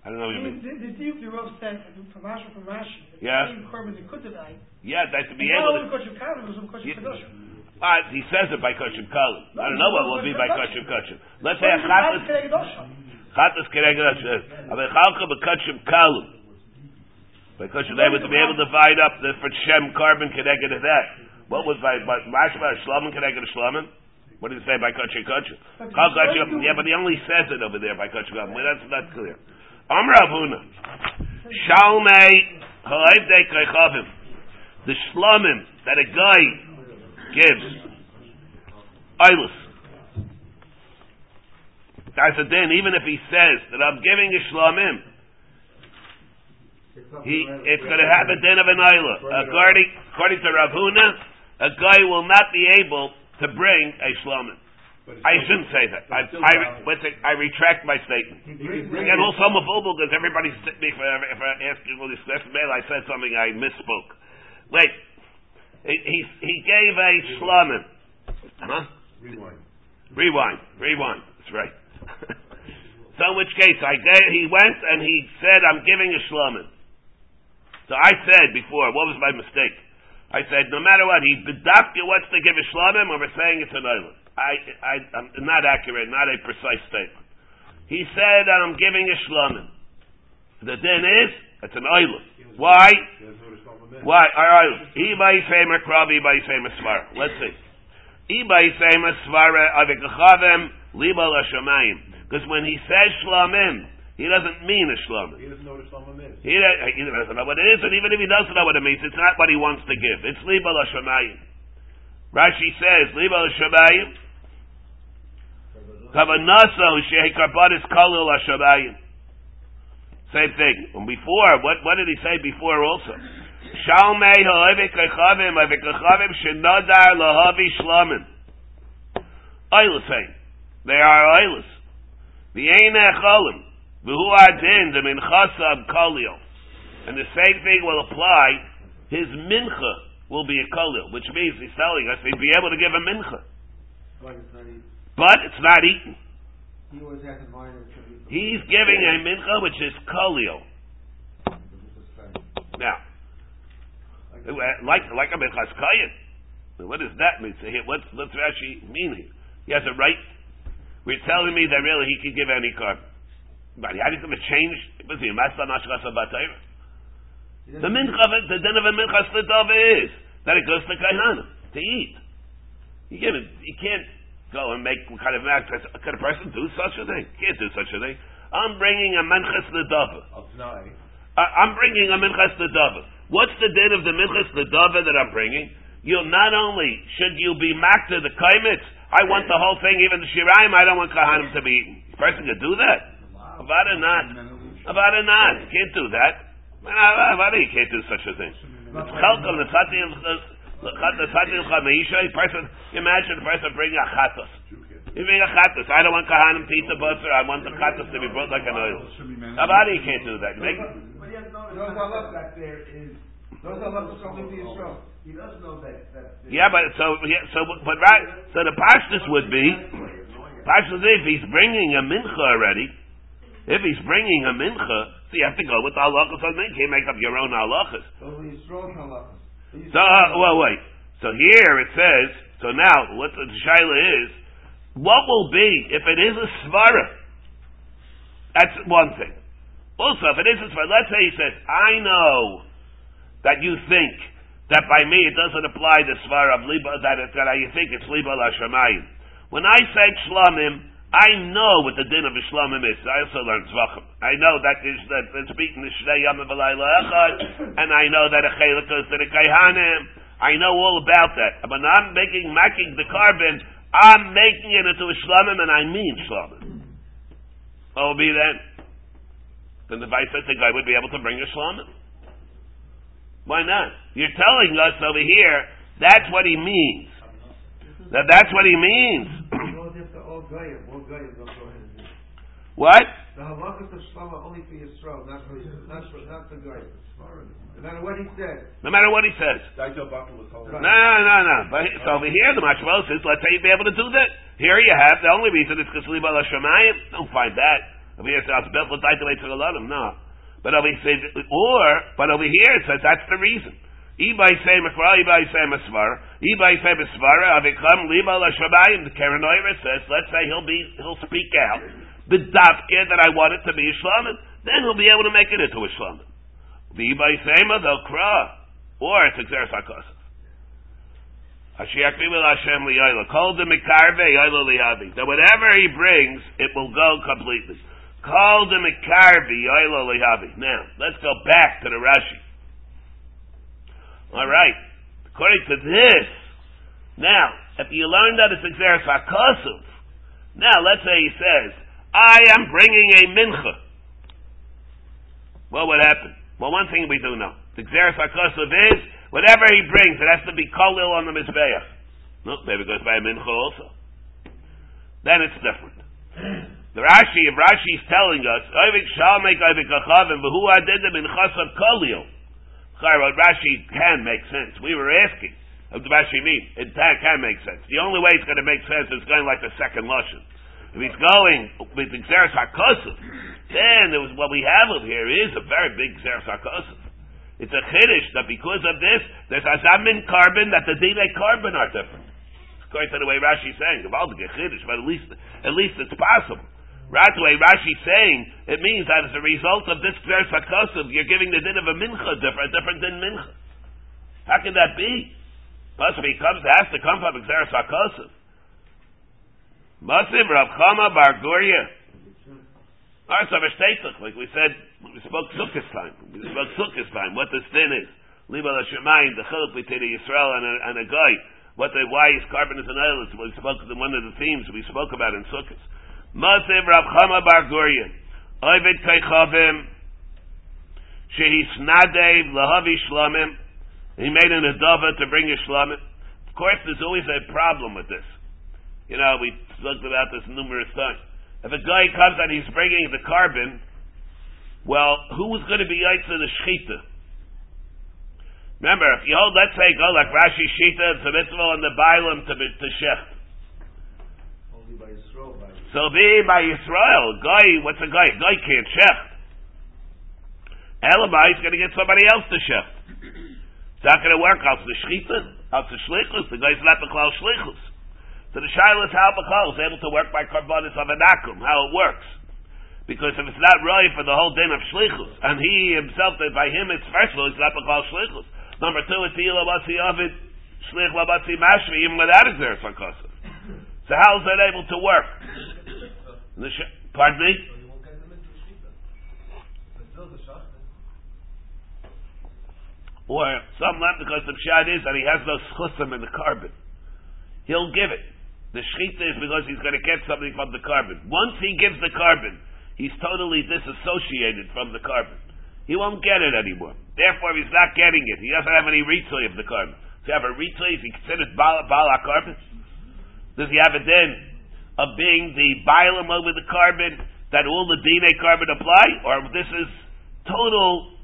I don't know what you mean. The, deep the Rav said from Rashi from Rashi, the Yeah. same korban they could divide. Yeah, that to be Not able only to. Koshim Kalim, it was Koshim Yeah. Kadoshim. Uh, he says it by Kashim Kalim. I don't know what will be by Kashim Kashim. Let's say a Chatas, can get Osham. Chatas Keregash, aber Chalka be Kashim Kalim. By Kashim, they would be able to divide up the for Shem carbon connected to that. What was by, by Mashma, Kereged of Shlomin? What did he say by Kashim? Chal yeah, but he only says it over there by Kashim Kalim. Well, that's, that's clear. Amr Avuna. Shalmei Halav De Krechavim. The Shlomim that a guy gives. Eilis. That's a din, even if he says that I'm giving a Shlomim, he, it's going to have a din of an Eila. According, according to Rav Huna, a guy will not be able to bring a Shlomim. I shouldn't say that. I, I. I retract my statement. Again, also I'm a because everybody's sitting me for, for asking all these questions. Maybe I said something I misspoke. Wait. He, he, gave a shlamim. Huh? Rewind. Rewind. Rewind. That's right. so in which case, I gave, he went and he said, I'm giving a shlamim. So I said before, what was my mistake? I said, no matter what, he bedafka wants to give a shlamim, or we're saying it's an island. I, I, I'm not accurate, not a precise statement. He said, I'm giving a shlamim. The din is, it's an oilam. Why? Why? Alright, Iba Yisema er Krabi, Iba Yisema er Svara. Let's see. Iba Yisema er Svara, Avikachavim, Liba Lashamayim. Because when he says shlamim, he doesn't mean a shlamim. He doesn't know what a shlamim is. He, he doesn't know what it is, and even if he doesn't know what it means, it's not what he wants to give. It's Liba Lashamayim. Rashi says, Liba Lashamayim, Kavanasa Shehi Karbatis Kalil Lashamayim. Same thing. And before, what, what did he say before also? Shalmei ha'ovik echavim, ovik echavim shenadar lahavi shlamim. Oilas They are oilas. The ein echalim. V'hu adin, the minchasab kalil. And the same thing will apply. His mincha will be a kalil, which means he's telling us he'd be able to give a mincha. But it's not eaten. But it's not eaten. He always has in mind it's gonna be- He's giving a mincha which is kalil. Now, like like a minchas kayin. What does that mean? So here, what's what's Rashi meaning? He has a right. We're telling me that really he can give any carbon. But how is going to change? Was he a master mashkas batayr? He The mincha, the din of a minchas l'tava is that it goes to kahana to eat. You it. You can't go and make what kind of master. Could a person do such a thing? Can't do such a thing. I'm bringing a minchas l'tava. Of Tnai. I- I'm bringing a minchas l'dava. What's the din of the minchas l'dava that I'm bringing? You'll not only should you be makta the kaimitz, I want the whole thing, even the shiraim, I don't want kahanim to be eaten. The person could do that? Avada not. Avada not. You can't do that. Avada, you can't do such a thing. It's chelkom, the tzati the tzati l'chameisha, person, imagine a person bringing a chatos. You bring a chatos. I don't want kahanim to eat the butter, I want the chatos to be brought like an oil. Avada, you can't do that. Make, no. He does know that, that. Yeah, but so yeah, so but right. So the pashtus would be pashtus if he's bringing a mincha already. If he's bringing a mincha, so you have to go with the halachas on mincha. You make up your own halachas. Those are Yisrael halachas. But So uh, well, wait. So here it says. So now what the shaila is? What will be if it is a svara? That's one thing. Also, if it is a svara, let's say he says, "I know that you think that by me it doesn't apply the svara of liba that it, that I think it's liba lashamayim." When I say shlamim, I know what the din of a shlamim is. I also learned zvachim. I know that is that it's beaten the shnei yom echad, and I know that a chelik goes to the kaihanim. I know all about that. But I'm making making the carbon. I'm making it into a shlamim, and I mean shlamim. What will be then? Then the vice the guy would be able to bring a shlamim. Why not? You're telling us over here that's what he means. That that's what he means. It goes after all goyim. All goyim don't go ahead and do it. what? The halachas of Shlomo only for Yisrael, not for not for not for goyim. No matter what he says. No matter what he says. Daito Bakel was told. No, no, no. But he- so over here, the mashmal says, let's say you'd be able to do that. Here you have the only reason is because liba shemayim. Don't find that. Over here, it says bet l'tayta leitzaladim. No. But over here, or but over here it says that's the reason. Let's say he'll be, he'll speak out the dafke that I want it to be a shlamim. Then he'll be able to make it into a shlamim. The ibay sema they'll kra, or it's exeris hakosov. Hashiach will Hashem li'ayla. Kol de mikarve yayla li'avi. That whatever he brings, it will go completely. Kol de mikarve yayla li'avi. Now, let's go back to the Rashi. Alright. According to this, now, if you learn that it's exeris hakosov, now let's say he says, I am bringing a mincha. What would happen? Well, one thing we do know. The exeris hakosov is, whatever he brings, it has to be kolil on the mizbeach. No, maybe it goes by a mincha also. Then it's different. The Rashi, if Rashi is telling us, Oivik shall make Oivik who did the minchas of kolil? What Rashi can make sense. We were asking, does Rashi mean? It can make sense. The only way it's going to make sense is going like the second Lashon. If he's going with the Xeris HaKosov, then there was, what we have over here is a very big Xeris HaKosov. It's a chiddush that because of this, there's azamin carbon that the dine carbon are different. according to the way Rashi's saying. The Chiddush, but at least, at least it's possible. Right the way Rashi's saying, it means that as a result of this Gzer Sakosov, you're giving the din of a mincha different, different than mincha. How can that be? Must be comes has to come from Gzer Sakosov. Masiv Rav Chama Bar Guria. Like we said, we spoke Sukkot time. We spoke Sukkot time. What this din is. Liba Lashemayim, the chiluk between Yisrael and a, and a guy. What the, why is carbon is an island. We spoke one of the themes we spoke about in Sukkot. Masiv Rav Chama Bar Guria. Ovid Kaichavim. Shehisnadev Lahavi Shlamim. He made an adava to bring a shlamim. Of course, there's always a problem with this. You know, we talked about this numerous times. If a guy comes and he's bringing the carbon, well, who's going to be yaitza the shechita? Remember, if you hold, let's say, go like Rashi Shita, it's a mitzvah on the Bailam to, to shecht. Only by Yisrael, by So be by Israel, Guy, what's a guy? Guy can't shecht. Elamai, he's going to get somebody else to shecht. It's not going to work. Out the shechita, out the shlichus. The guy's not the klal shlichus. So the shaila is how is able to work by karbonis of anakum, how it works. Because if it's not right for the whole din of shlichus, and he himself, that by him it's first of all, it's not Bechal shlichus. Number two, it's the Ila Batsi Avid, Shlich Labatsi Mashvi, even without a Xer Sarkosim. So how is that able to work? The sh- pardon me? So you won't get them into Shita. But still the Shachta. Or some land because the pshat is that he has no schusim in the carbon. He'll give it. The shechita is because he's going to get something from the carbon. Once he gives the carbon, he's totally disassociated from the carbon. He won't get it anymore. Therefore, he's not getting it. He doesn't have any ritzui of the carbon. Does he have a ritzui? Is he considered bala, bala carbon? Does he have a din of being the bialim over the carbon that all the DNA carbon apply? Or this is total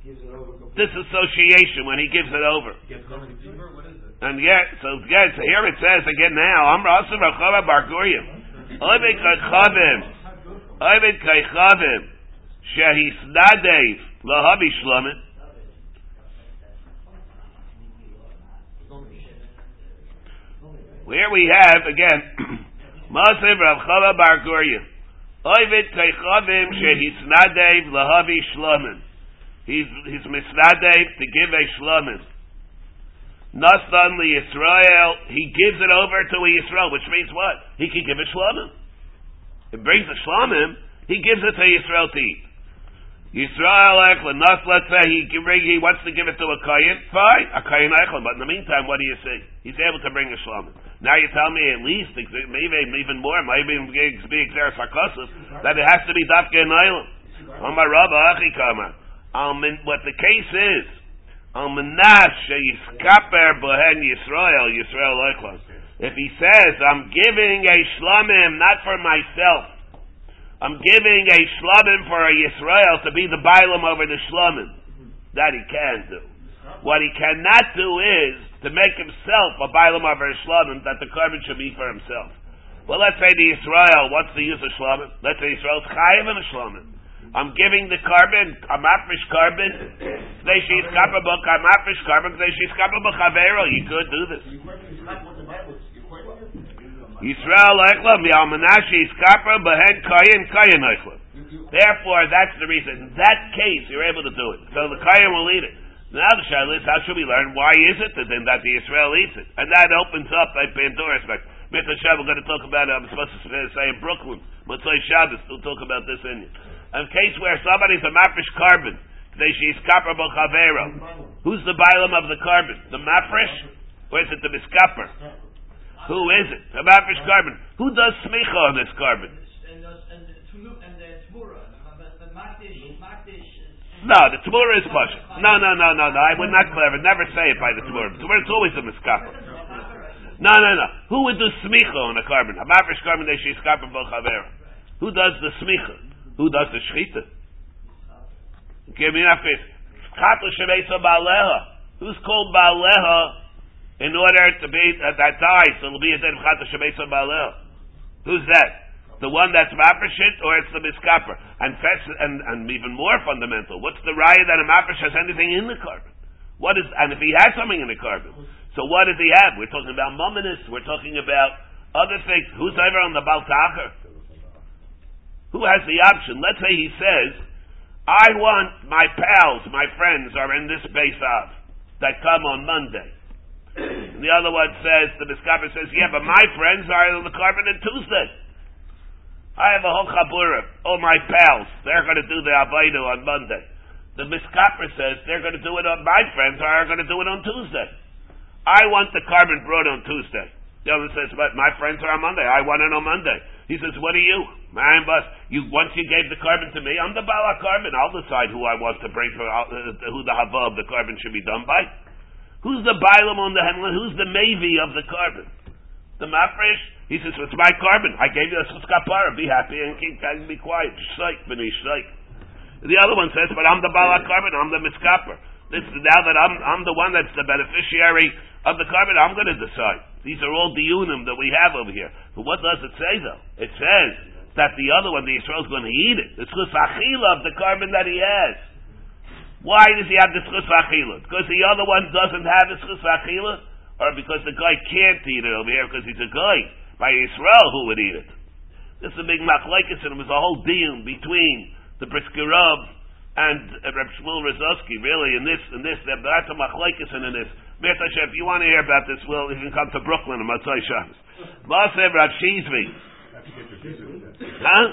Gives it over completely. disassociation when he gives it over? What is it? And yet, so yes, here it says again now, I'm Rasul Rachava Bar Guryim. Ovid Kaychavim, Ovid Kaychavim, Shehisnadev, Lahavi Shlamim. Here we have again, Masiv Rav Chava Bar Guryim. Ovid Kaychavim, Shehisnadev, Lahavi Shlamim. He's, he's misnadev to give a shlamim. Nasdan li Yisrael, he gives it over to a Yisrael, which means what? He can give a shlamim. It brings a shlamim, he gives it to Yisrael to eat. Yisrael echla, Nas, let's say he he wants to give it to a kayin, fine, a kayin echla, but in the meantime, what do you see? He's able to bring a shlamim. Now you tell me at least, maybe even more, maybe even be exer sarkosis, that it has to be dafke in island. Amar Rabba Achi Kama. What the case is, Al Menash Yiskaper Bohen Yisrael, Yisrael. If he says, I'm giving a shlamim not for myself, I'm giving a shlamim for a Yisrael to be the bailam over the shlamim. That he can do. What he cannot do is to make himself a bailam over a shlamim that the carbon should be for himself. Well, let's say the Israel what's the use a shlamim. Let's say Israel's chayiv in a. I'm giving the carbon, I'm afish carbon. They she's kappa book, I'm afish carbon, they she's kappa book havero. You could do this. Yisrael Eichlam, Yalmanashi is kappa, behen kayin, kayin Eichlam. Therefore, that's the reason. In that case, you're able to do it. So the kayin will eat it. Now the shaila is, how should we learn? Why is it that then that the Israel eats it? And that opens up a Pandora's box. Mitzvah Shabbat, we're going to talk about it, I'm supposed to say in Brooklyn. Mitzvah Shabbos, we'll talk about this in a case where somebody's a mafish carbon, she's Who's the bilam of the carbon? The mafresh? Or is it the miskaper? Who is it? The mafish carbon. Who does smicha on this carbon? And the, and and the the. No, the tmura is push. No, no, no, no, no. I would not clever. Never say it by the tmura. Tmura is always a miskaper. No, no, no. Who would do smicha on a carbon? A mafish carbon they she's carbon Who does the smicha? Who does the shechita? Give me enough face. Who's called Baaleha in order to be uh, that dies? So it'll be a dead Chata Shemesa Baaleha. Who's that? The one that's mafreshit, or it's the miskaper? And, and and even more fundamental, what's the raya that a mafresh has anything in the carbon? What is, and if he has something in the carbon, so what does he have? We're talking about mumminus, we're talking about other things. Who's ever on the Baltacher? Who has the option? Let's say he says, I want my pals, my friends are in this base of that come on Monday. And the other one says, the Miskaper says, yeah, but my friends are on the carbon on Tuesday. I have a whole chabura. All my pals, they're going to do the Avaidu on Monday. The Miskaper says they're going to do it on my friends are going to do it on Tuesday. I want the carbon brought on Tuesday. The other says, but my friends are on Monday. I want it on Monday. He says, what are you? My boss. You once you gave the carbon to me, I'm the Bala carbon. I'll decide who I want to bring for uh, who the hava of the carbon should be done by. Who's the Bailam on the Hemlin? Who's the Mavi of the carbon? The Mafresh? He says, it's my carbon. I gave you a Suskapara. Be happy and keep and be quiet. Shike, Benish, shike. The other one says, but I'm the Bala carbon. I'm the Mitzkaper. This, now that I'm, I'm the one that's the beneficiary of the carbon, I'm going to decide. These are all diunim that we have over here. But what does it say though? It says that the other one, the Israel, is going to eat it. The tzchus achila of the carbon that he has. Why does he have the achila? Because the other one doesn't have the achila? Or because the guy can't eat it over here because he's a guy. By Israel, who would eat it? This is a big machlekes, and it was a whole deal between the Brisker and uh, Reb Shmuel Rozovsky, really, in this, in this, that's a machlekes in this. Hashem, if you want to hear about this, well, you can come to Brooklyn on Matzai Shabbos. Masev Rav Shizvi. Huh?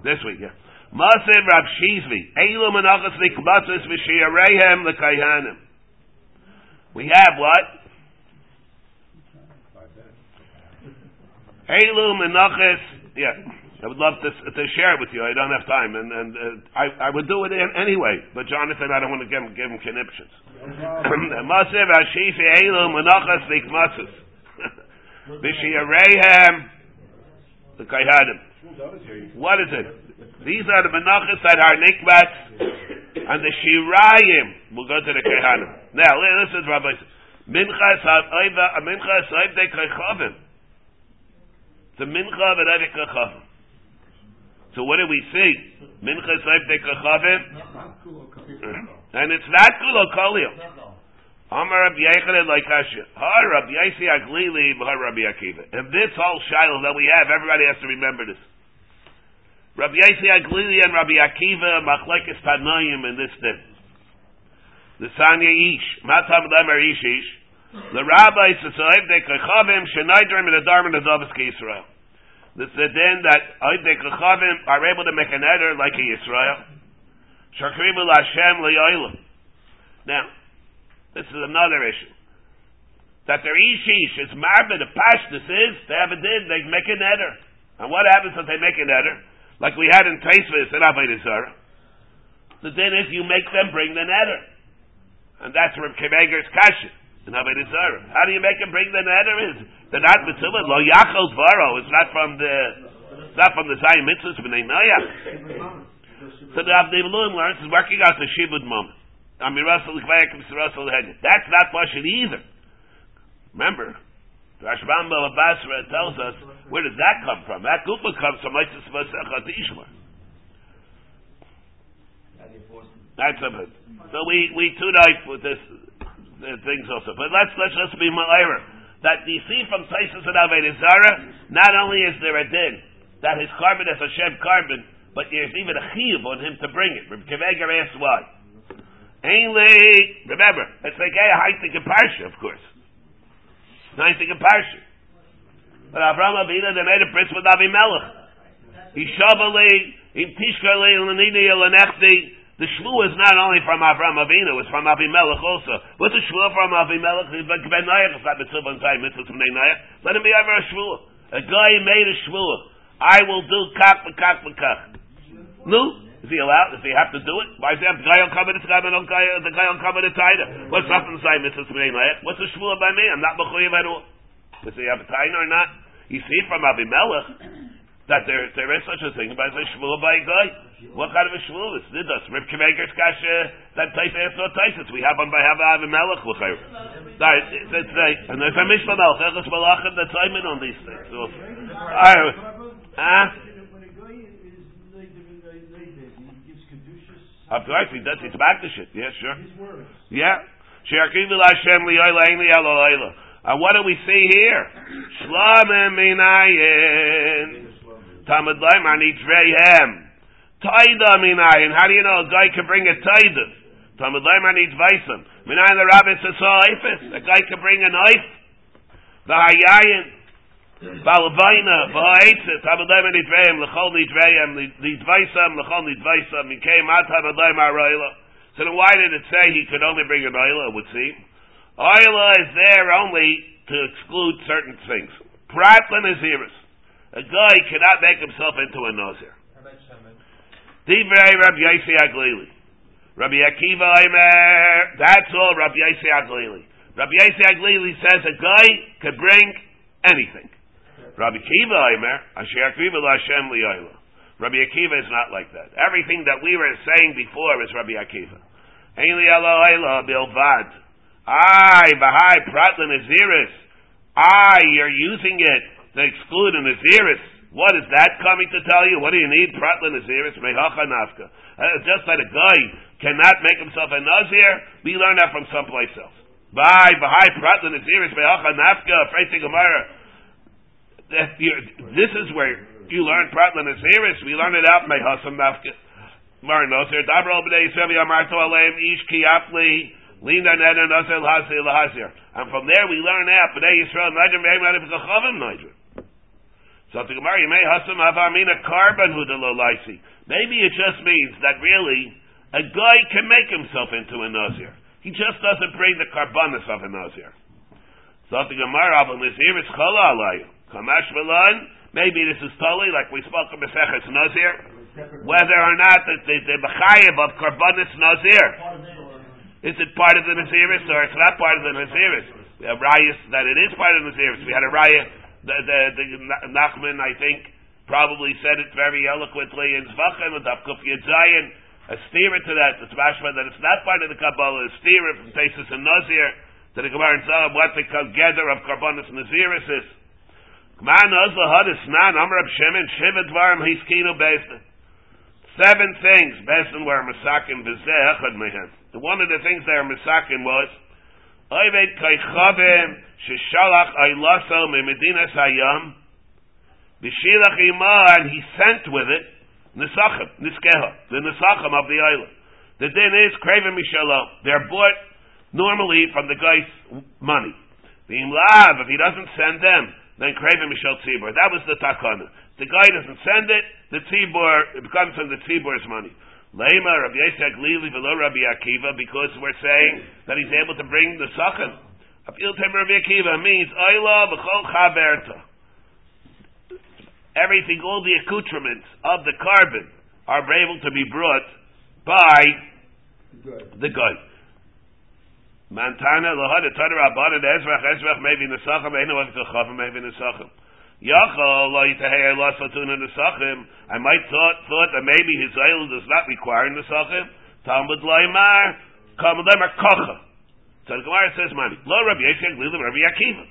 This week, yeah. Masev Rav Shizvi. Eilu menachas likbatzis v'shiyarehem l'kayhanim. We have what? Eilu menachas, yeah. I would love to, to share it with you. I don't have time, and, and uh, I, I would do it anyway. But Jonathan, I don't want to give him, give him conniptions. Masev Hashifi Elu Menachas Likmasus. Bishiyarehem the Kayhadim. What is it? These are the Menachas that are Nikmat and the Shirayim will go to the Kayhadim. Now, listen, Rabbi. Minchas Ha'oiva, Minchas Ha'oiva Kaychavim. The Mincha of Rebbe Kaychavim. So what do we see? Minchas Ha'oiva Kaychavim. And it's not Kulo Kolio. Amar Rabbi Yechon like Hashem. Har Rabbi Yaisi Aglili, Har Rabbi Akiva. And this whole shiloh that we have, everybody has to remember this. Rabbi Yaisi Aglili and Rabbi Akiva, Machlekes Tanoim in this thing. The Sanya Ish, Matam Lemer Ish Ish. The Rabbi Sasoiv de Kachavim, Shenaydrim and Adarman Adavas Israel. This is then that de Kachavim are able to make an eder like a Israel. Shakribu Hashem liyoilim. Now, this is another issue. That their ishish is marba, the pashtus is, they have a din, they make an eder. And what happens if they make an eder? Like we had in Taisvis in Avodah The din is you make them bring the neder. And that's Reb Akiva Eiger's kasha in Avodah Zarah. How do you make them bring the neder? Is they're not mitzvah. Lo yachol dvaro. It's not from the, it's not from the Zion mitzvahs, b'nei noyach. So the Avnei Elohim learns is working out the Shibud moment. I mean, Russell Russell That's not Pashit either. Remember, Rashbam Basra tells us where does that come from? That Gupa comes from Leitzis Vasechat Ishmar. That's a bit. So we we tonight with this Uh, things also. But let's let's just be ma'ira that you see from Taisus and Avodah. Not only is there a din that his carbon is a shem carbon, but there's even a chiyuv on him to bring it. Rabbi Akiva Eiger asks why. Ainly, remember, it's like a haitik and parsha, of course. Haitik and parsha. But Avram Avinu, they made a bris with Avimelech. He Ishavali, im tishkali, lenini, lenechti. The shlu is not only from Avram Avinu, it's from Avimelech also. What's the shlu from Avimelech? Ben Nayach, it's not mitzvah and time, mitzvah Let him be ever a. A guy made a shlu. I will do kach v'kach v'kach. No? Is he allowed? Does he have to do it? Why is the guy on cover the guy on the guy on cover the taina? What's up inside Mitzvah from Tzmein What's the shvua by me? I'm not mechuyev at all. Does he have a taina or not? You see from Abimelech that there there is such a thing about a shvua by a guy. What kind of a shvua is this? Does Rib Akiva Eiger's kasha that type of no taisis we have on by have Abimelech l'chayr. Right, that's right. And there's a mishpah melech echas malachim that's I'm in on these things. So, ah. Of course, he does. It's back to shit. Yeah, sure. Yeah. She'akivu Hashem li'elo oila. And what do we see here? Shlamim minayin. Tamad Laimar needs Rehem. Taida minayin. How do you know a guy can bring a taida? Tamad Laimar needs Vaisam. Minayin the rabbi says, oh, A guy can bring a knife. The Hayayin. Balavaina, Va'aitzit, Hamadaim Nidreim, Lechol Nidreim, Nidvaisam, Lechol Nidvaisam, came out Hamadaim Arayla. So then why did it say he could only bring an Oila, it would seem? Oila is there only to exclude certain things. Pratlin is Iris. A guy cannot make himself into a Nazir. Rabbi Yossi. Rabbi Akiva Aimer, that's all Rabbi Yossi Aglili. Rabbi Yossi Aglili says a guy could bring anything. Rabbi Akiva Aimer, Asher Akiva Lashem Liyoila. Rabbi Akiva is not like that. Everything that we were saying before is Rabbi Akiva. Ein Liyoila Bilvad. I, Bahai, Pratlin, Aziris. I, you're using it to exclude an Aziris. What is that coming to tell you? What do you need? Pratlin, Aziris, Mehacha Nafka. Uh, just that a guy cannot make himself a Nazir, we learn that from someplace else. Bye, Bahai, Pratlin, Aziris, Mehacha Nafka, Freising Gemara. This is where you learn Pratlin, Aziris. We learn it out, Mehacha Nafka. Mar Nazir, Dabra Obedei Sevi Amarto Ish Kiapli, Lina Neda Nazir Lahazir. And from there we learn out, B'nai Yisrael, Nidrim, Nidrim. So the Gemara, you may hasam avamina carbon laisi. Maybe it just means that really a guy can make himself into a nazir. He just doesn't bring the carbonis of a nazir. So the Gemara, aval nazir is chala alayu. Kamash. Maybe this is totally like we spoke of Maseches Nazir. Whether or not the the, the mechayev of carbonis nazir. Is it part of the naziris or it's not part of the naziris? We have rayas that it is part of the naziris. We had a raya the, the, the Nachman, I think, probably said it very eloquently in Zvachim and Dafkuf Yedzayin, a steerer to that, it's mashma that it's not part of the Kabbalah, a steerer from Tesis and Nazir, to the Gemara and Zahab, what the gather of Karbonis Naziris is. Kman Ozla Hadis Nan, Amr Ab Shemin, Shiva Dvarim Hiskino Bezdin. Seven things, Bezdin were Masakin Bezeh Echad Mehem. One of the things they were Masakin was, Oivet Kaychavim, Shishalach Ailaso Memedinas Hayam, Bishilach Ima, and he sent with it, Nisachim, Niskeha, the Nisachim of the island. The din is, Kraven Mishalom. They're bought normally from the guy's money. The Imlav, if he doesn't send them, then Kraven Mishal Tzibur. That was the takana. The guy doesn't send it, the Tzibur, it becomes from the Tzibur's money. Lema, Rabbi Yitzchak Lili, below Rabbi Akiva, because we're saying that he's able to bring the Sachem. Apil Tem Rabbi Akiva means, Oila b'chol chaberta. Everything, all the accoutrements of the carbon are able to be brought by the guy. Mantana lohada tada rabbanan ezrach ezrach maybe nesachim of kachavim maybe nesachim. Yachal lo yitahei lo satun nesachim. I might thought thought that maybe his oil does not require nesachim. Talmud loymar Talmud loymar kocha. So the Gemara says, "Mani lo Rabbi Yisrael glili Rabbi Akiva.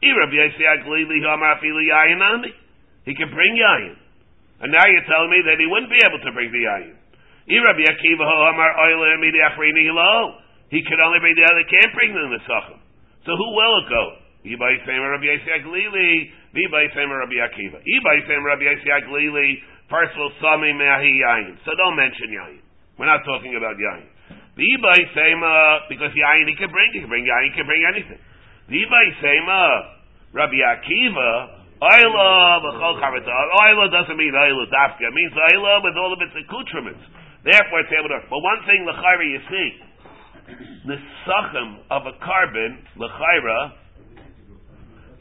I Rabbi Yisrael glili hamar afilu yayin ami. He can bring yayin, and now you're telling me that he wouldn't be able to bring the yayin. I Rabbi Akiva ho hamar oil emidi achrini lo. He can only bring the other. Can't bring the nesachim. So who will it go? Ibai Sema Rabbi Yisrael glili. Ibai Sema Rabbi Akiva. Ibai Sema Rabbi Yisrael glili. First will sami me'ahi yayin. So don't mention yayin. We're not talking about yayin. Ibai Sema, because yayin he can bring, he can bring yayin, he can bring anything. Ibai Sema, Rabbi Akiva, Oila b'chol charata. Oila doesn't mean Oila dafka. It means Oila with all of its accoutrements. Therefore it's able to, but one thing l'chayra you see, the sachem of a carbon, l'chayra,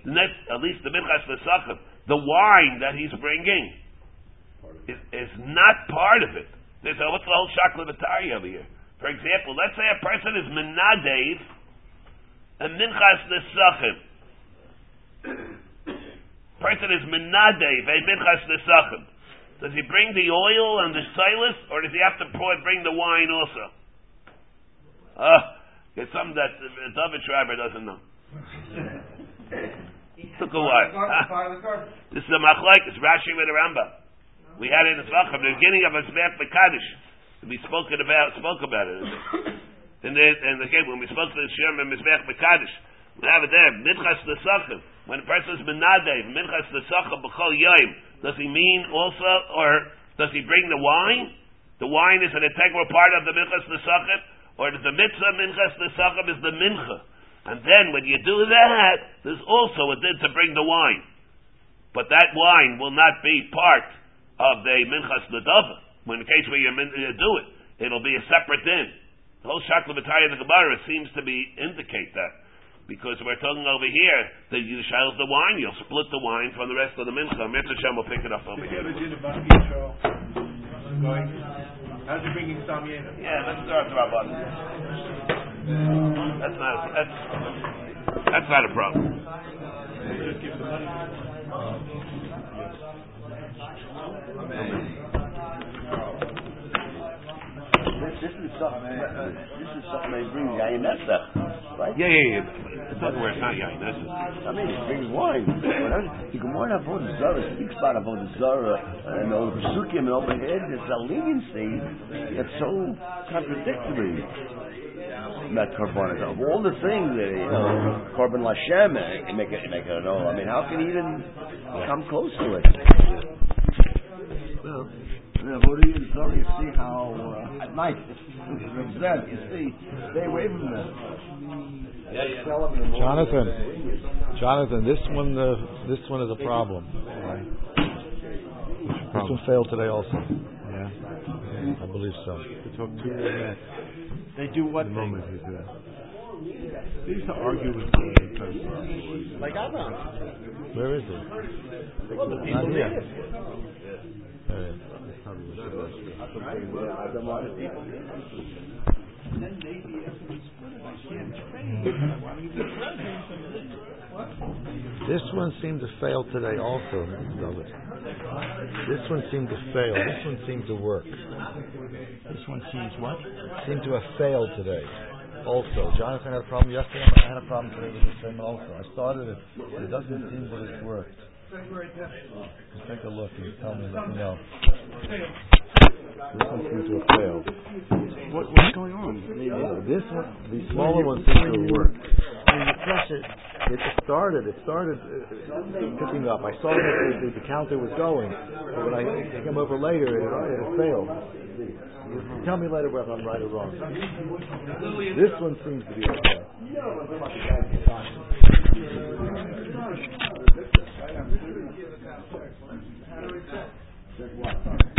net, at least the minchas nesachim, the wine that he's bringing is, is not part of it. There's what's the whole shaklavatari over here? For example, let's say a person is menadev and minchas nesachim. Person is menadev a minchas nesachim. Does he bring the oil and the silas, or does he have to bring the wine also? Ah, uh, it's something that uh, David Schreiber doesn't know. Took a while. this is a machlaik. It's Rashi with a Rambam. We had it in the Zvachim, the beginning of Azmech Mekadosh. We spoke about spoke about it. And then, and again, when we spoke to the Shem and Mizbech Mekadosh, we have it there, Minchas Nesachim. When a person is Menadev, Minchas Nesachim B'chol Yoim, does he mean also, or does he bring the wine? The wine is an integral part of the Minchas Nesachim, or the mitzvah Minchas Nesachim is the Mincha. And then when you do that, there's also a din to bring the wine. But that wine will not be part of the Minchas Nedava. When in the case where you, you do it, it'll be a separate din. The whole Shakla B'tayah the Gemara seems to be indicate that. Because we're talking over here that you shall the wine, you'll split the wine from the rest of the mincha. Mitzvah Shem will pick it up over here. How's he bringing Samyena? Yeah, let's start with Rabban. That's not a, that's, that's not a problem. Just give the money. This is something. Uh, this is something they bring nesa, right? Yeah, yeah, yeah. It doesn't where it's not yain. I mean, it brings wine. You can more avoid the zara. Speaks about avoid the zara and all the psukim and overhead. It's a leniency that's so contradictory. Not carbon of all the things that you know, carbon lashem eh, and make it make it know. I mean, how can you even come close to it? Well, yeah, what do you sorry, you see how uh, at night it's that you see stay away from this. Jonathan, Jonathan, this one, uh, this one is a problem. Right? This one failed today also. Yeah, I believe so. To talk to They do what? The moment he's there. They used to argue with me because. Like Abraham. Where is it? Well, the people here. Need it. Yeah, that's probably what it was. This one seemed to fail today also, David. This one seemed to fail. This one seemed to work. This one seems what? Seemed to have failed today. Also, Jonathan had a problem yesterday. I had a problem today with the same also. I started it, but it doesn't seem that it's worked. Just take a look and tell me, let me know. This one seems to have failed. What, what's going on? Yeah, this one, the smaller one seems to have worked. When you press it, It started. It started uh, picking up. I saw that the, the, the counter was going, but when I came over later, it, it failed. Tell me later whether I'm right or wrong. This one seems to be okay. Said what?